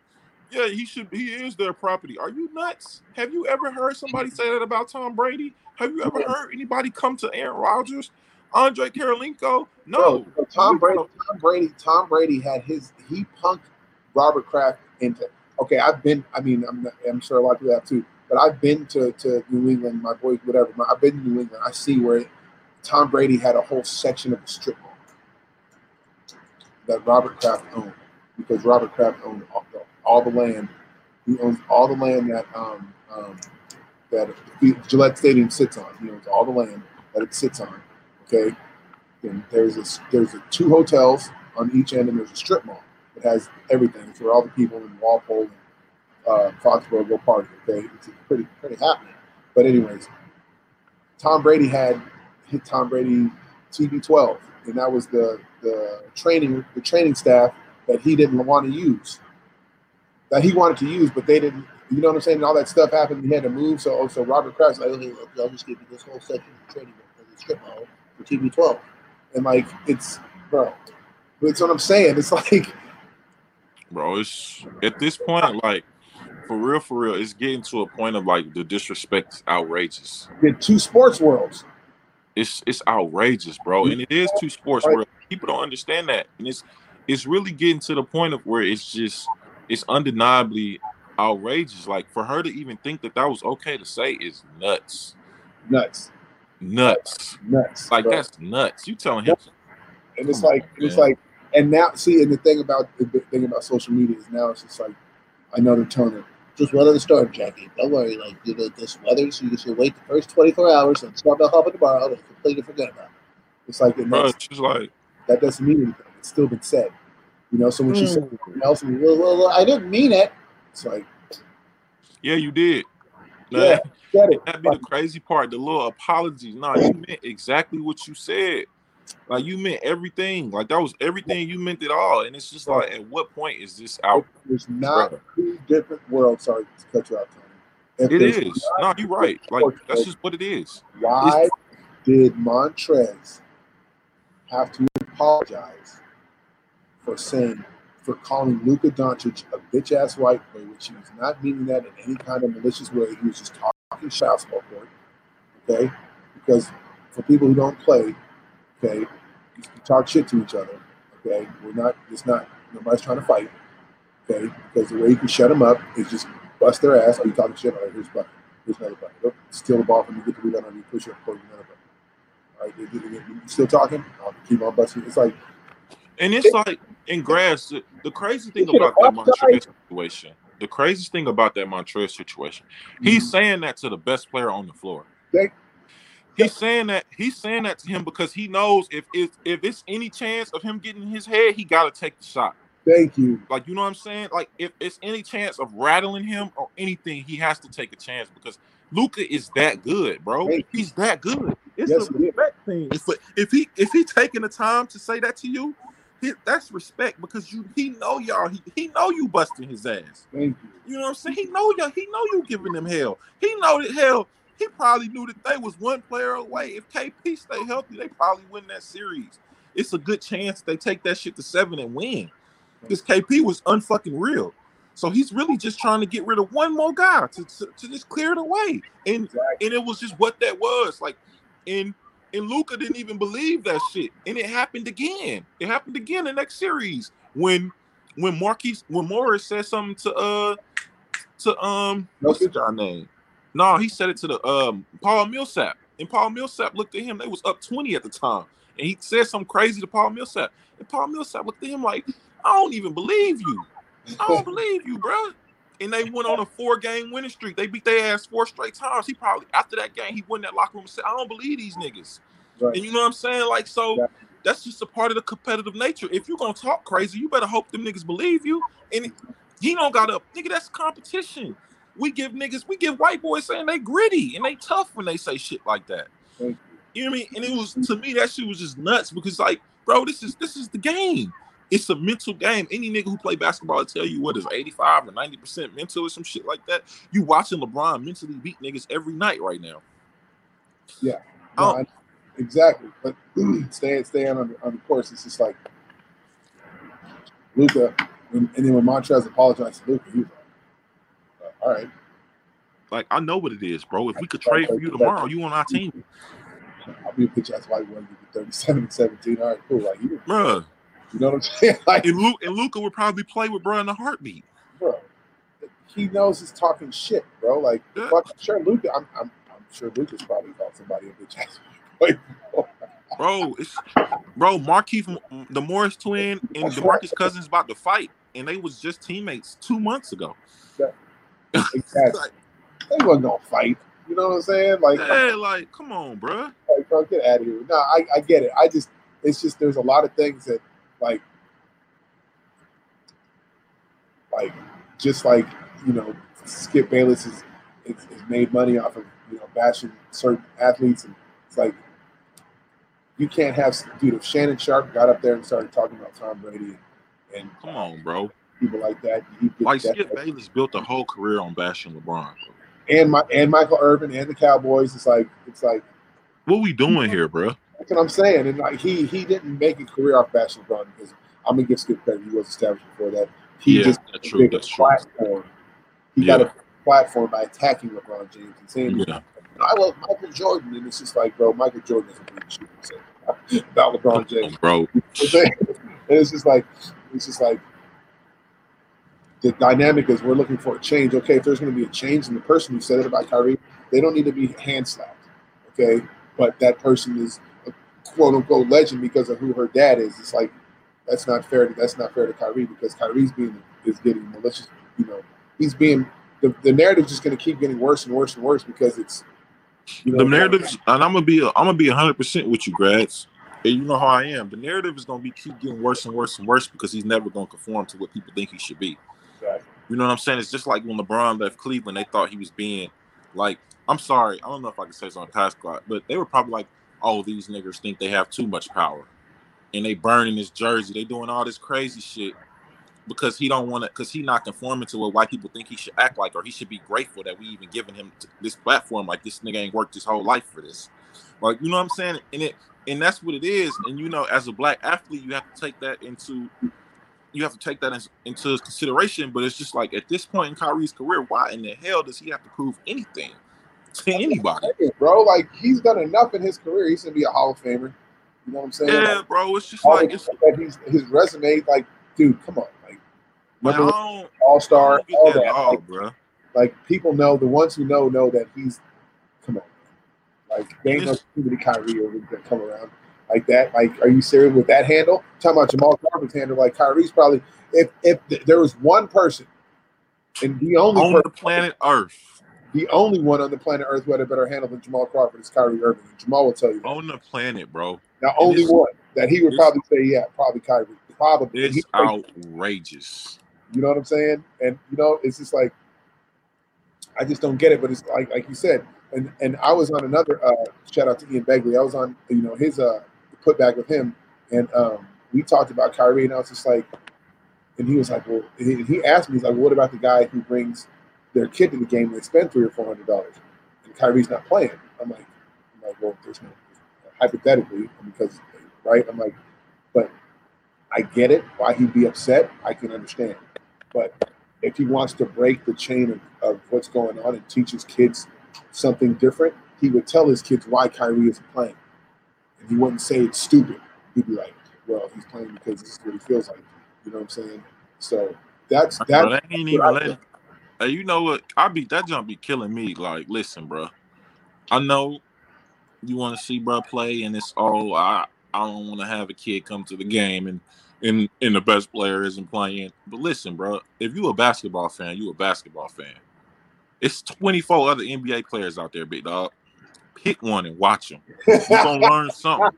yeah, he should. He is their property. Are you nuts? Have you ever heard somebody say that about Tom Brady? Have you ever heard anybody come to Aaron Rodgers, Andre Kirilenko? No. Bro, Tom Brady. Tom Brady. Tom Brady had his. He punked Robert Kraft into. Okay, I've been. I mean, I'm. I'm sure a lot of people have too. But I've been to, to New England. My boys, whatever. I've been to New England. I see where Tom Brady had a whole section of the strip mall that Robert Kraft owned because Robert Kraft owned all, all the land. He owns all the land that um, um, that Gillette Stadium sits on. He owns all the land that it sits on. Okay, and there's a there's a two hotels on each end, and there's a strip mall It has everything. It's where all the people in Walpole and uh, Foxborough go party. Okay, it's pretty pretty happening. But anyways, Tom Brady had hit Tom Brady TB12, and that was the the training the training staff that he didn't want to use, that he wanted to use, but they didn't. You know what I'm saying? And all that stuff happened. He had to move. So, oh, so Robert Kraft's like, okay, okay, I'll just give you this whole section of training because strip mall for TB12, and like it's bro. That's what I'm saying. It's like, bro. It's at this point, like for real, for real, it's getting to a point of like the disrespect is outrageous. The two sports worlds. It's it's outrageous, bro, and it is two sports worlds. People don't understand that, and it's it's really getting to the point of where it's just it's undeniably outrageous. Like for her to even think that that was okay to say is nuts. Nuts. Nuts. Nuts. Like bro. that's nuts. You telling him? And it's like on, it's like, and now see, and the thing about the thing about social media is now it's just like, I know the tone of just weather the storm, Jackie. Don't worry, like you know this weather, so you should wait the first twenty four hours and start the hop tomorrow and completely forget about it. It's like, and bro, it's just like that doesn't mean anything. It's still been said. You know, so when mm. she said something else, and well, well, well, I didn't mean it. It's like, yeah, you did. yeah, get it. That'd be the crazy part. The little apologies. No, you meant exactly what you said. Like you meant everything. Like that was everything you meant it all. And it's just like, at what point is this out? There's not two different worlds. Sorry to cut you out, Tony. If it is. No, you're right. Like that's just what it is. Why it's, did Montrez have to apologize for saying for calling Luka Doncic a bitch ass white boy, which he was not meaning that in any kind of malicious way. He was just talking shout smoke Okay? Because for people who don't play, okay, you talk shit to each other. Okay? We're not it's not nobody's trying to fight. Okay, because the way you can shut them up is just bust their ass. Are you talking shit? All right, here's bucket. Here's another bucket. Look, steal the ball from you, get the rebound on you, push it push another bucket. All right, you still talking? I'll keep on busting. It's like and it's like in grass, the crazy thing about that Montrez situation, the craziest thing about that Montrez situation, he's mm-hmm. saying that to the best player on the floor. he's saying that he's saying that to him because he knows if if if it's any chance of him getting his head, he got to take the shot. Thank you. Like you know what I'm saying? Like if it's any chance of rattling him or anything, he has to take a chance because Luka is that good, bro. He's that good. It's yes, a respect thing. If, if he if he taking the time to say that to you, he, that's respect because you he know y'all he, he know you busting his ass. Thank you. You know what I'm saying? He know y'all. He know you giving them hell. He know that hell. He probably knew that they was one player away. If KP stay healthy, they probably win that series. It's a good chance they take that shit to seven and win. Because KP was unfucking real. So he's really just trying to get rid of one more guy to, to, to just clear it away. And exactly. and it was just what that was. Like in and Luka didn't even believe that shit. And it happened again. It happened again the next series when when Marquise when Morris said something to uh to um what's guy name? No, he said it to the um Paul Millsap. And Paul Millsap looked at him. They was up 20 at the time. And he said something crazy to Paul Millsap. And Paul Millsap looked at him like, I don't even believe you. I don't believe you, bro and they went on a four game winning streak. They beat their ass four straight times. He probably after that game he went in that locker room and said, "I don't believe these niggas." Right. And you know what I'm saying? Like so. Yeah. That's just a part of the competitive nature. If you're gonna talk crazy, you better hope them niggas believe you. And he don't got up, nigga. That's competition. We give niggas, we give white boys saying they gritty and they tough when they say shit like that. You. you know what I mean? And it was to me that shit was just nuts because like, bro, this is this is the game. It's a mental game. Any nigga who play basketball will tell you what is 85 or 90% mental or some shit like that. You watching LeBron mentally beat niggas every night right now. Yeah. No, I, exactly. But staying staying on the, on the course, it's just like Luka, and, and then when Montrez apologized to Luka, he was like, uh, all right. Like I know what it is, bro. If we could trade for you tomorrow, you on our team. I'll be a bitch ass white boy. 37 and 17. All right, cool. Like you, Bruh. You know what I'm saying? Like, and, Luke, and Luka would probably play with bro in a heartbeat. Bro, he knows he's talking shit, bro. Like, yeah. fuck, I'm sure Luka. I'm, I'm, I'm sure Luka's probably called somebody a bitch ass. bro, it's bro. Markieff, the Morris twin, and Demarcus Cousins about to fight, and they was just teammates two months ago. Yeah. Exactly. like, they wasn't gonna fight. You know what I'm saying? Like, hey, like, come on, bro. Like, bro, get out of here. No, I, I get it. I just, it's just there's a lot of things that like like just like you know Skip Bayless is, is, is made money off of you know bashing certain athletes and it's like you can't have dude if Shannon Sharpe got up there and started talking about Tom Brady and, come on bro people like that like Skip Bayless built a whole career on bashing LeBron bro. and my and Michael Irvin and the Cowboys it's like it's like what we doing here, bro? That's what I'm saying. And like he he didn't make a career off basketball because I'm gonna give Skip credit. He was established before that. He Yeah, just that's true, that's true. platform. He Yeah. got a platform by attacking LeBron James and saying, Yeah. "I love Michael Jordan," and it's just like, bro, Michael Jordan is a big said about LeBron James. bro. and it's just like it's just like the dynamic is we're looking for a change. Okay, if there's going to be a change in the person who said it about Kyrie, they don't need to be hand slapped. Okay, but that person is quote unquote legend because of who her dad is. It's like that's not fair. To, that's not fair to Kyrie because Kyrie's being is getting malicious. You know, he's being the, the narrative's just going to keep getting worse and worse and worse because it's you know the narratives, and I'm gonna be, I'm gonna be 100 percent with you, grads. And you know how I am. The narrative is gonna be keep getting worse and worse and worse because he's never gonna conform to what people think he should be. Right. You know what I'm saying? It's just like when LeBron left Cleveland, they thought he was being like, I'm sorry, I don't know if I can say this on past clock, but they were probably like, oh, these niggers think they have too much power, and they burning his jersey, they doing all this crazy shit because he don't want to, because he not conforming to what white people think he should act like, or he should be grateful that we even giving him this platform. Like this nigga ain't worked his whole life for this. Like you know what I'm saying? And it, and that's what it is. And you know, as a black athlete, you have to take that into you have to take that in, into consideration. But it's just like at this point in Kyrie's career, why in the hell does he have to prove anything to anybody? Bro. Like he's done enough in his career. He's gonna be a Hall of Famer. You know what I'm saying? Yeah, bro. It's just like it's he's his resume, like, dude, come on, like like, all star, all that all, Like, bro. like, people know the ones who know know that he's come on. Like they ain't no This- stupid Kyrie over that come around like that. Like, are you serious with that handle? talking about Jamal Crawford's handle, like Kyrie's probably if if th- there was one person and the only On person, the planet Earth, the only one on the planet Earth who had a better handle than Jamal Crawford is Kyrie Irving. And Jamal will tell you that. on the planet, bro. Now, only one that he would probably say, yeah, probably Kyrie. Probably. It's outrageous. You know what I'm saying? And you know, it's just like I just don't get it. But it's like like you said, and and I was on another uh, shout out to Ian Begley. I was on you know his uh putback with him, and um, we talked about Kyrie, and I was just like, and he was like, well, he, he asked me, he's like, what about the guy who brings their kid to the game and they spend three or four hundred dollars, and Kyrie's not playing? I'm like, I'm like, well, there's no hypothetically because right. I'm like, but I get it. Why he'd be upset, I can understand. But if he wants to break the chain of, of what's going on and teach his kids something different, he would tell his kids why Kyrie isn't playing. And he wouldn't say it's stupid. He'd be like, well, he's playing because this is what he feels like. You know what I'm saying? So that's that. they ain't even letting. Hey, you know what? I be that jump be killing me. Like, listen, bro. I know you want to see bro play, and it's all I. I don't want to have a kid come to the game and and and the best player isn't playing. But listen, bro. If you a basketball fan, you a basketball fan. It's 24 other NBA players out there, big dog. Pick one and watch them. You're gonna learn something.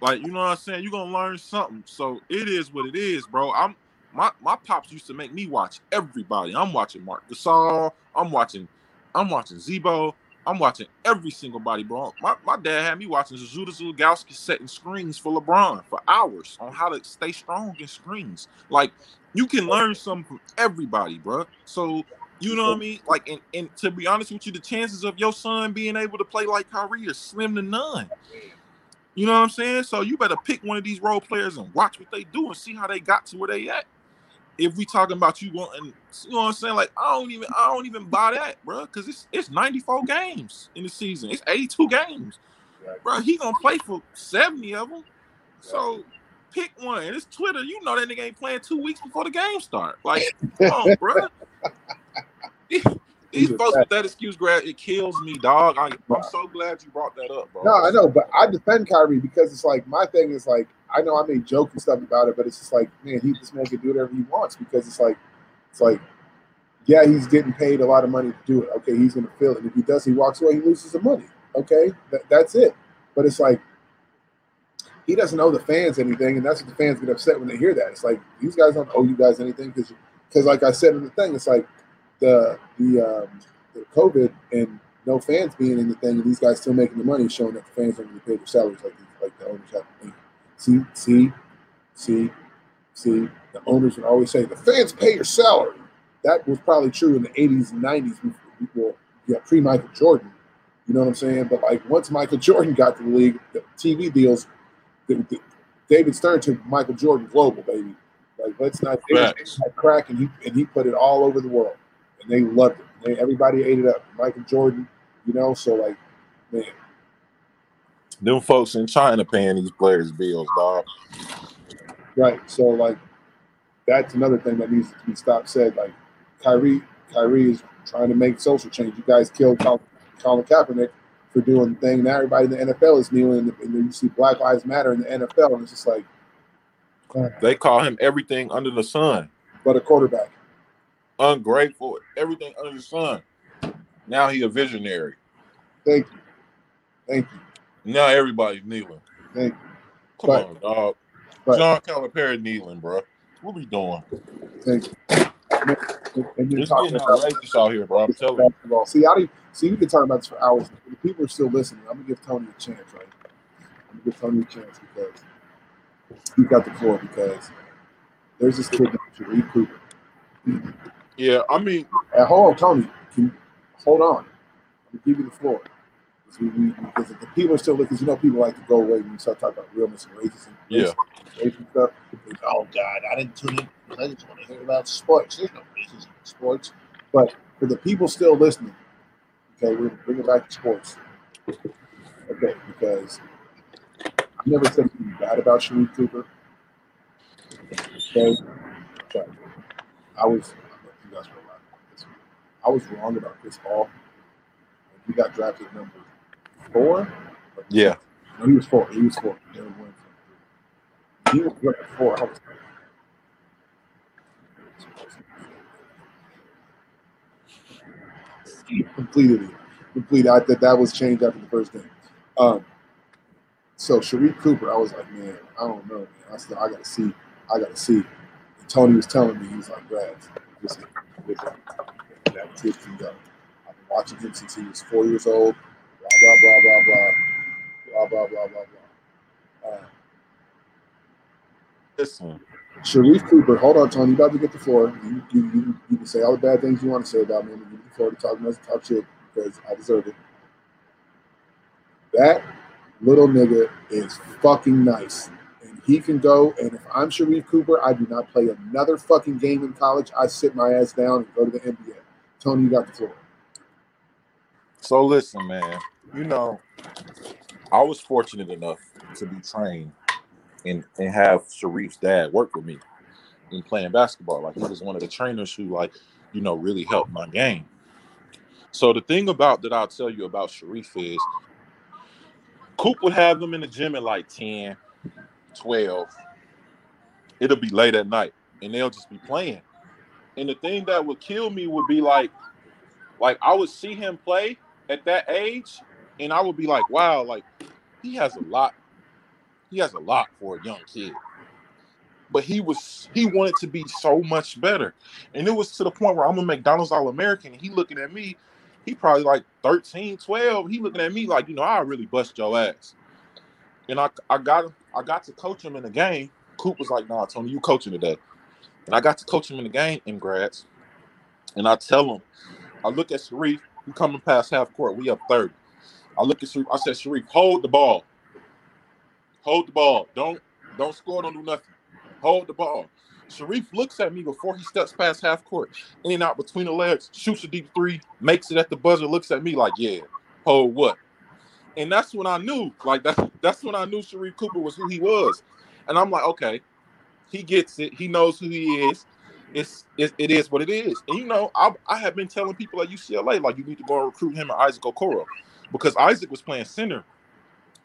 Like, you know what I'm saying? You're gonna learn something. So it is what it is, bro. I'm my my pops used to make me watch everybody. I'm watching Marc Gasol, I'm watching, I'm watching Zebo, I'm watching every single body, bro. My, my dad had me watching Zydrunas Ilgauskas setting screens for LeBron for hours on how to stay strong in screens. Like you can learn something from everybody, bro. So you know what I mean? Like, and, and to be honest with you, the chances of your son being able to play like Kyrie is slim to none. You know what I'm saying? So you better pick one of these role players and watch what they do and see how they got to where they at. If we talking about you wanting, you know what I'm saying? Like I don't even, I don't even buy that, bro, because it's it's 94 games in the season. It's 82 games, bro. He gonna play for 70 of them. So pick one. And it's Twitter. You know that nigga ain't playing two weeks before the game start. Like, come on, bro. These folks with that excuse, grad, it kills me, dog. I, I'm so glad you brought that up, bro. No, I know, but I defend Kyrie because it's like my thing is like I know I made jokes and stuff about it, but it's just like man, he this man can do whatever he wants because it's like it's like yeah, he's getting paid a lot of money to do it. Okay, he's gonna feel it. If he does, he walks away, he loses the money. Okay, that, that's it. But it's like he doesn't owe the fans anything, and that's what the fans get upset when they hear that. It's like these guys don't owe you guys anything because because like I said in the thing, it's like the the um, the COVID and no fans being in the thing, and these guys still making the money, showing that the fans don't really pay their salaries like like the owners have to pay. See, see, see, see. The owners would always say the fans pay your salary. That was probably true in the '80s and '90s before, yeah, pre Michael Jordan. You know what I'm saying? But like once Michael Jordan got to the league, the TV deals, the, the, David Stern took Michael Jordan global, baby. Like let's not crack, and he and he put it all over the world, and they loved it. They, everybody ate it up. Michael Jordan, you know. So like, man, them folks in China paying these players bills, dog. Right. So like, that's another thing that needs to be stopped. Said like, Kyrie, Kyrie is trying to make social change. You guys killed Colin, Colin Kaepernick for doing the thing. Now everybody in the NFL is kneeling, and, you see Black Lives Matter in the NFL, and it's just like uh, they call him everything under the sun, but a quarterback. Ungrateful, everything under the sun. Now he a visionary. Thank you, thank you. Now everybody's kneeling. Thank you. Come but, on, dog. But, John Calipari kneeling, bro. What we doing? Thank you. And it's getting outrageous out here, bro. I'm telling you. See, I see. We can talk about this for hours. The people are still listening. I'm gonna give Tony a chance, right? I'm gonna give Tony a chance because he got the floor because there's this kid named Sharife Cooper. Yeah, I mean, hold on, Tony. Can, hold on. I'm gonna give you the floor. We, we, because the people are still because you know people like to go away when you start talking about realness and racism. Yeah. Racism stuff. oh God, I didn't tune in I just want to hear about sports. There's no racism in sports. But for the people still listening, okay, we're gonna bring it back to sports. Okay, because I never said anything bad about Sharife Cooper. Okay, I was I was wrong about Chris Paul. He got drafted number four. Yeah. No, he was four. He was four. He was four. I was completed it. Completed. I thought that was changed after the first game. Um, so Sharife Cooper, I was like, man, I don't know, man. I still, I gotta see, I gotta see. And Tony was telling me, he was like, Brad, this that kid can go. I've been watching him since he was four years old. Blah blah blah blah blah, blah blah blah blah blah. Uh, Listen, Sharife Cooper, hold on, Tony. You about to get the floor. You, you, you, you, can say all the bad things you want to say about me. I'm give the floor to talk, talk shit because I deserve it. That little nigga is fucking nice. And he can go. And if I'm Sharife Cooper, I do not play another fucking game in college. I sit my ass down and go to the NBA. Tony, you got the floor. So listen, man. You know, I was fortunate enough to be trained and and have Sharife's dad work with me in playing basketball. Like he was one of the trainers who like, you know, really helped my game. So the thing about that I'll tell you about Sharif is Coop would have them in the gym at like 10, 12. It'll be late at night and they'll just be playing. And the thing that would kill me would be like, like I would see him play at that age, and I would be like, wow, like he has a lot he has a lot for a young kid. But he was he wanted to be so much better. And it was to the point where I'm a McDonald's All American and he looking at me, he probably like 13, 12. He looking at me like, you know, I really bust your ass. And I I got I got to coach him in the game. Coop was like, nah, Tony, you coaching today. And I got to coach him in the game in grads. And I tell him, I look at Sharife, he coming past half court. We up 30. I look at Sharife, I said, Sharife, hold the ball. Hold the ball. Don't don't score. Don't do nothing. Hold the ball. Sharife looks at me before he steps past half court, in and out between the legs, shoots a deep three, makes it at the buzzer, looks at me like, yeah, hold what? And that's when I knew, like that's that's when I knew Sharife Cooper was who he was. And I'm like, okay, he gets it. He knows who he is. It's it, it is what it is. And you know, I, I have been telling people at UCLA like you need to go and recruit him and Isaac Okoro because Isaac was playing center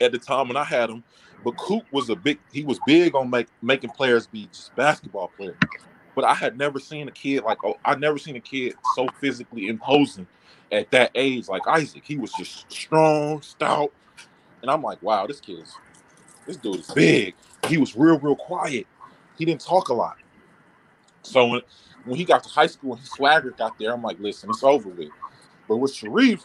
at the time when I had him but Coop was a big he was big on make, making players be just basketball players. But I had never seen a kid like oh I never seen a kid so physically imposing at that age like Isaac. He was just strong, stout. And I'm like, wow, this kid's this dude is big. He was real, real quiet. He didn't talk a lot. So when, when he got to high school and his swagger got there, I'm like, listen, it's over with. But with Sharife,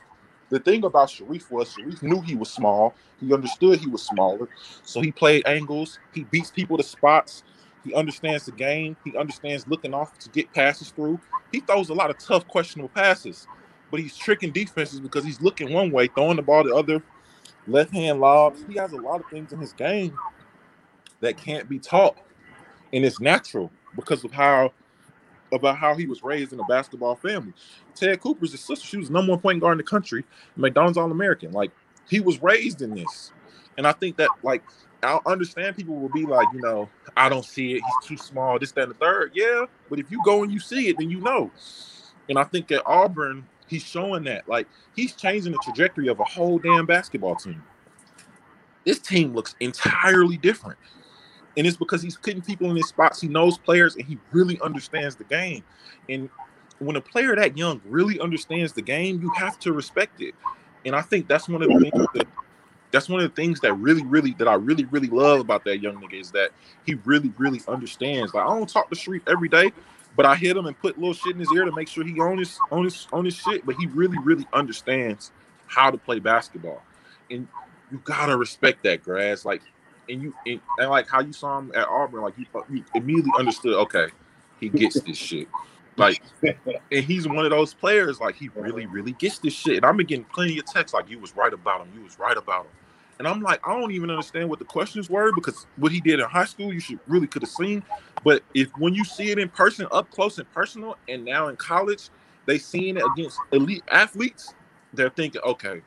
the thing about Sharife was Sharife knew he was small. He understood he was smaller. So he played angles. He beats people to spots. He understands the game. He understands looking off to get passes through. He throws a lot of tough, questionable passes. but he's tricking defenses because he's looking one way, throwing the ball the other, left hand lobs. He has a lot of things in his game that can't be taught, and it's natural because of how about how he was raised in a basketball family. Ted Cooper's his sister; she was number one point guard in the country, McDonald's All American. Like he was raised in this, and I think that like I understand people will be like, you know, I don't see it. He's too small. This, that, and the third. Yeah, but if you go and you see it, then you know. And I think at Auburn, he's showing that. Like he's changing the trajectory of a whole damn basketball team. This team looks entirely different. And it's because he's putting people in his spots. He knows players and he really understands the game. And when a player that young really understands the game, you have to respect it. And I think that's one of the things that that's one of the things that really, really that I really, really love about that young nigga is that he really, really understands. Like I don't talk to Street every day, but I hit him and put little shit in his ear to make sure he on his on his on his shit. But he really, really understands how to play basketball, and you gotta respect that, grass. Like, and you and, and like how you saw him at Auburn, like you, you immediately understood. Okay, he gets this shit. Like, and he's one of those players. Like, he really, really gets this shit. And been getting plenty of texts like, "You was right about him. You was right about him." And I'm like, I don't even understand what the questions were because what he did in high school, you should really could have seen. But if when you see it in person, up close and personal, and now in college, they seeing it against elite athletes, they're thinking, okay,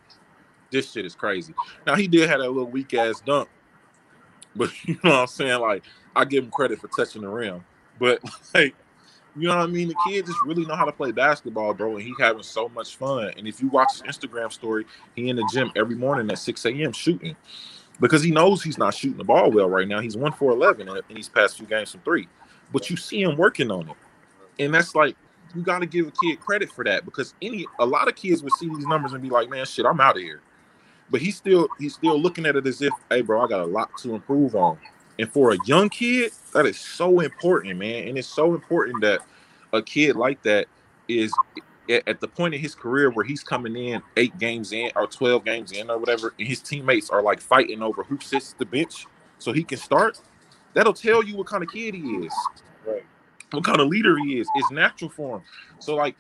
this shit is crazy. Now he did have that little weak ass dunk, but you know what I'm saying? Like, I give him credit for touching the rim. But like you know what I mean? The kid just really know how to play basketball, bro, and he having so much fun. And if you watch his Instagram story, he in the gym every morning at 6 a.m. shooting because he knows he's not shooting the ball well right now. He's one for 11 in these past few games from three, but you see him working on it, and that's like you got to give a kid credit for that because any a lot of kids would see these numbers and be like, man, shit, I'm out of here. But he's still he's still looking at it as if, hey, bro, I got a lot to improve on. And for a young kid, that is so important, man. And it's so important that a kid like that is at the point in his career where he's coming in eight games in or 12 games in or whatever, and his teammates are like fighting over who sits the bench so he can start, that'll tell you what kind of kid he is. Right. What kind of leader he is. It's natural for him. So like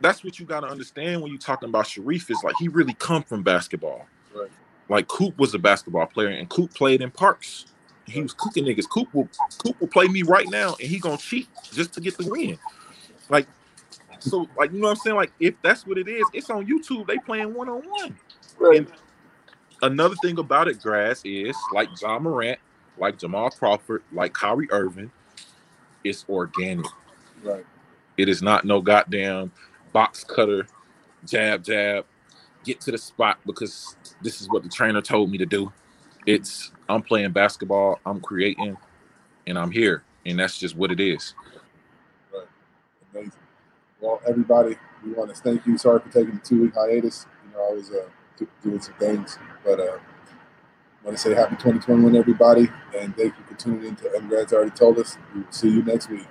that's what you gotta understand when you're talking about Sharife is like he really come from basketball. Right. Like Coop was a basketball player and Coop played in parks he was cooking niggas. Coop will Coop will play me right now, and he gonna cheat just to get the win. Like, so like you know what I'm saying? Like, if that's what it is, it's on YouTube. They playing one on one. And another thing about it, grass is like Ja Morant, like Jamal Crawford, like Kyrie Irving. It's organic. Right. It is not no goddamn box cutter, jab jab, get to the spot because this is what the trainer told me to do. It's I'm playing basketball, I'm creating, and I'm here. And that's just what it is. Right. Amazing. Well, everybody, we want to thank you. Sorry for taking the two week hiatus. You know, I was uh, doing some things, but uh, I want to say happy 2021, everybody, and thank you for tuning in to MGrad's already told us. We will see you next week.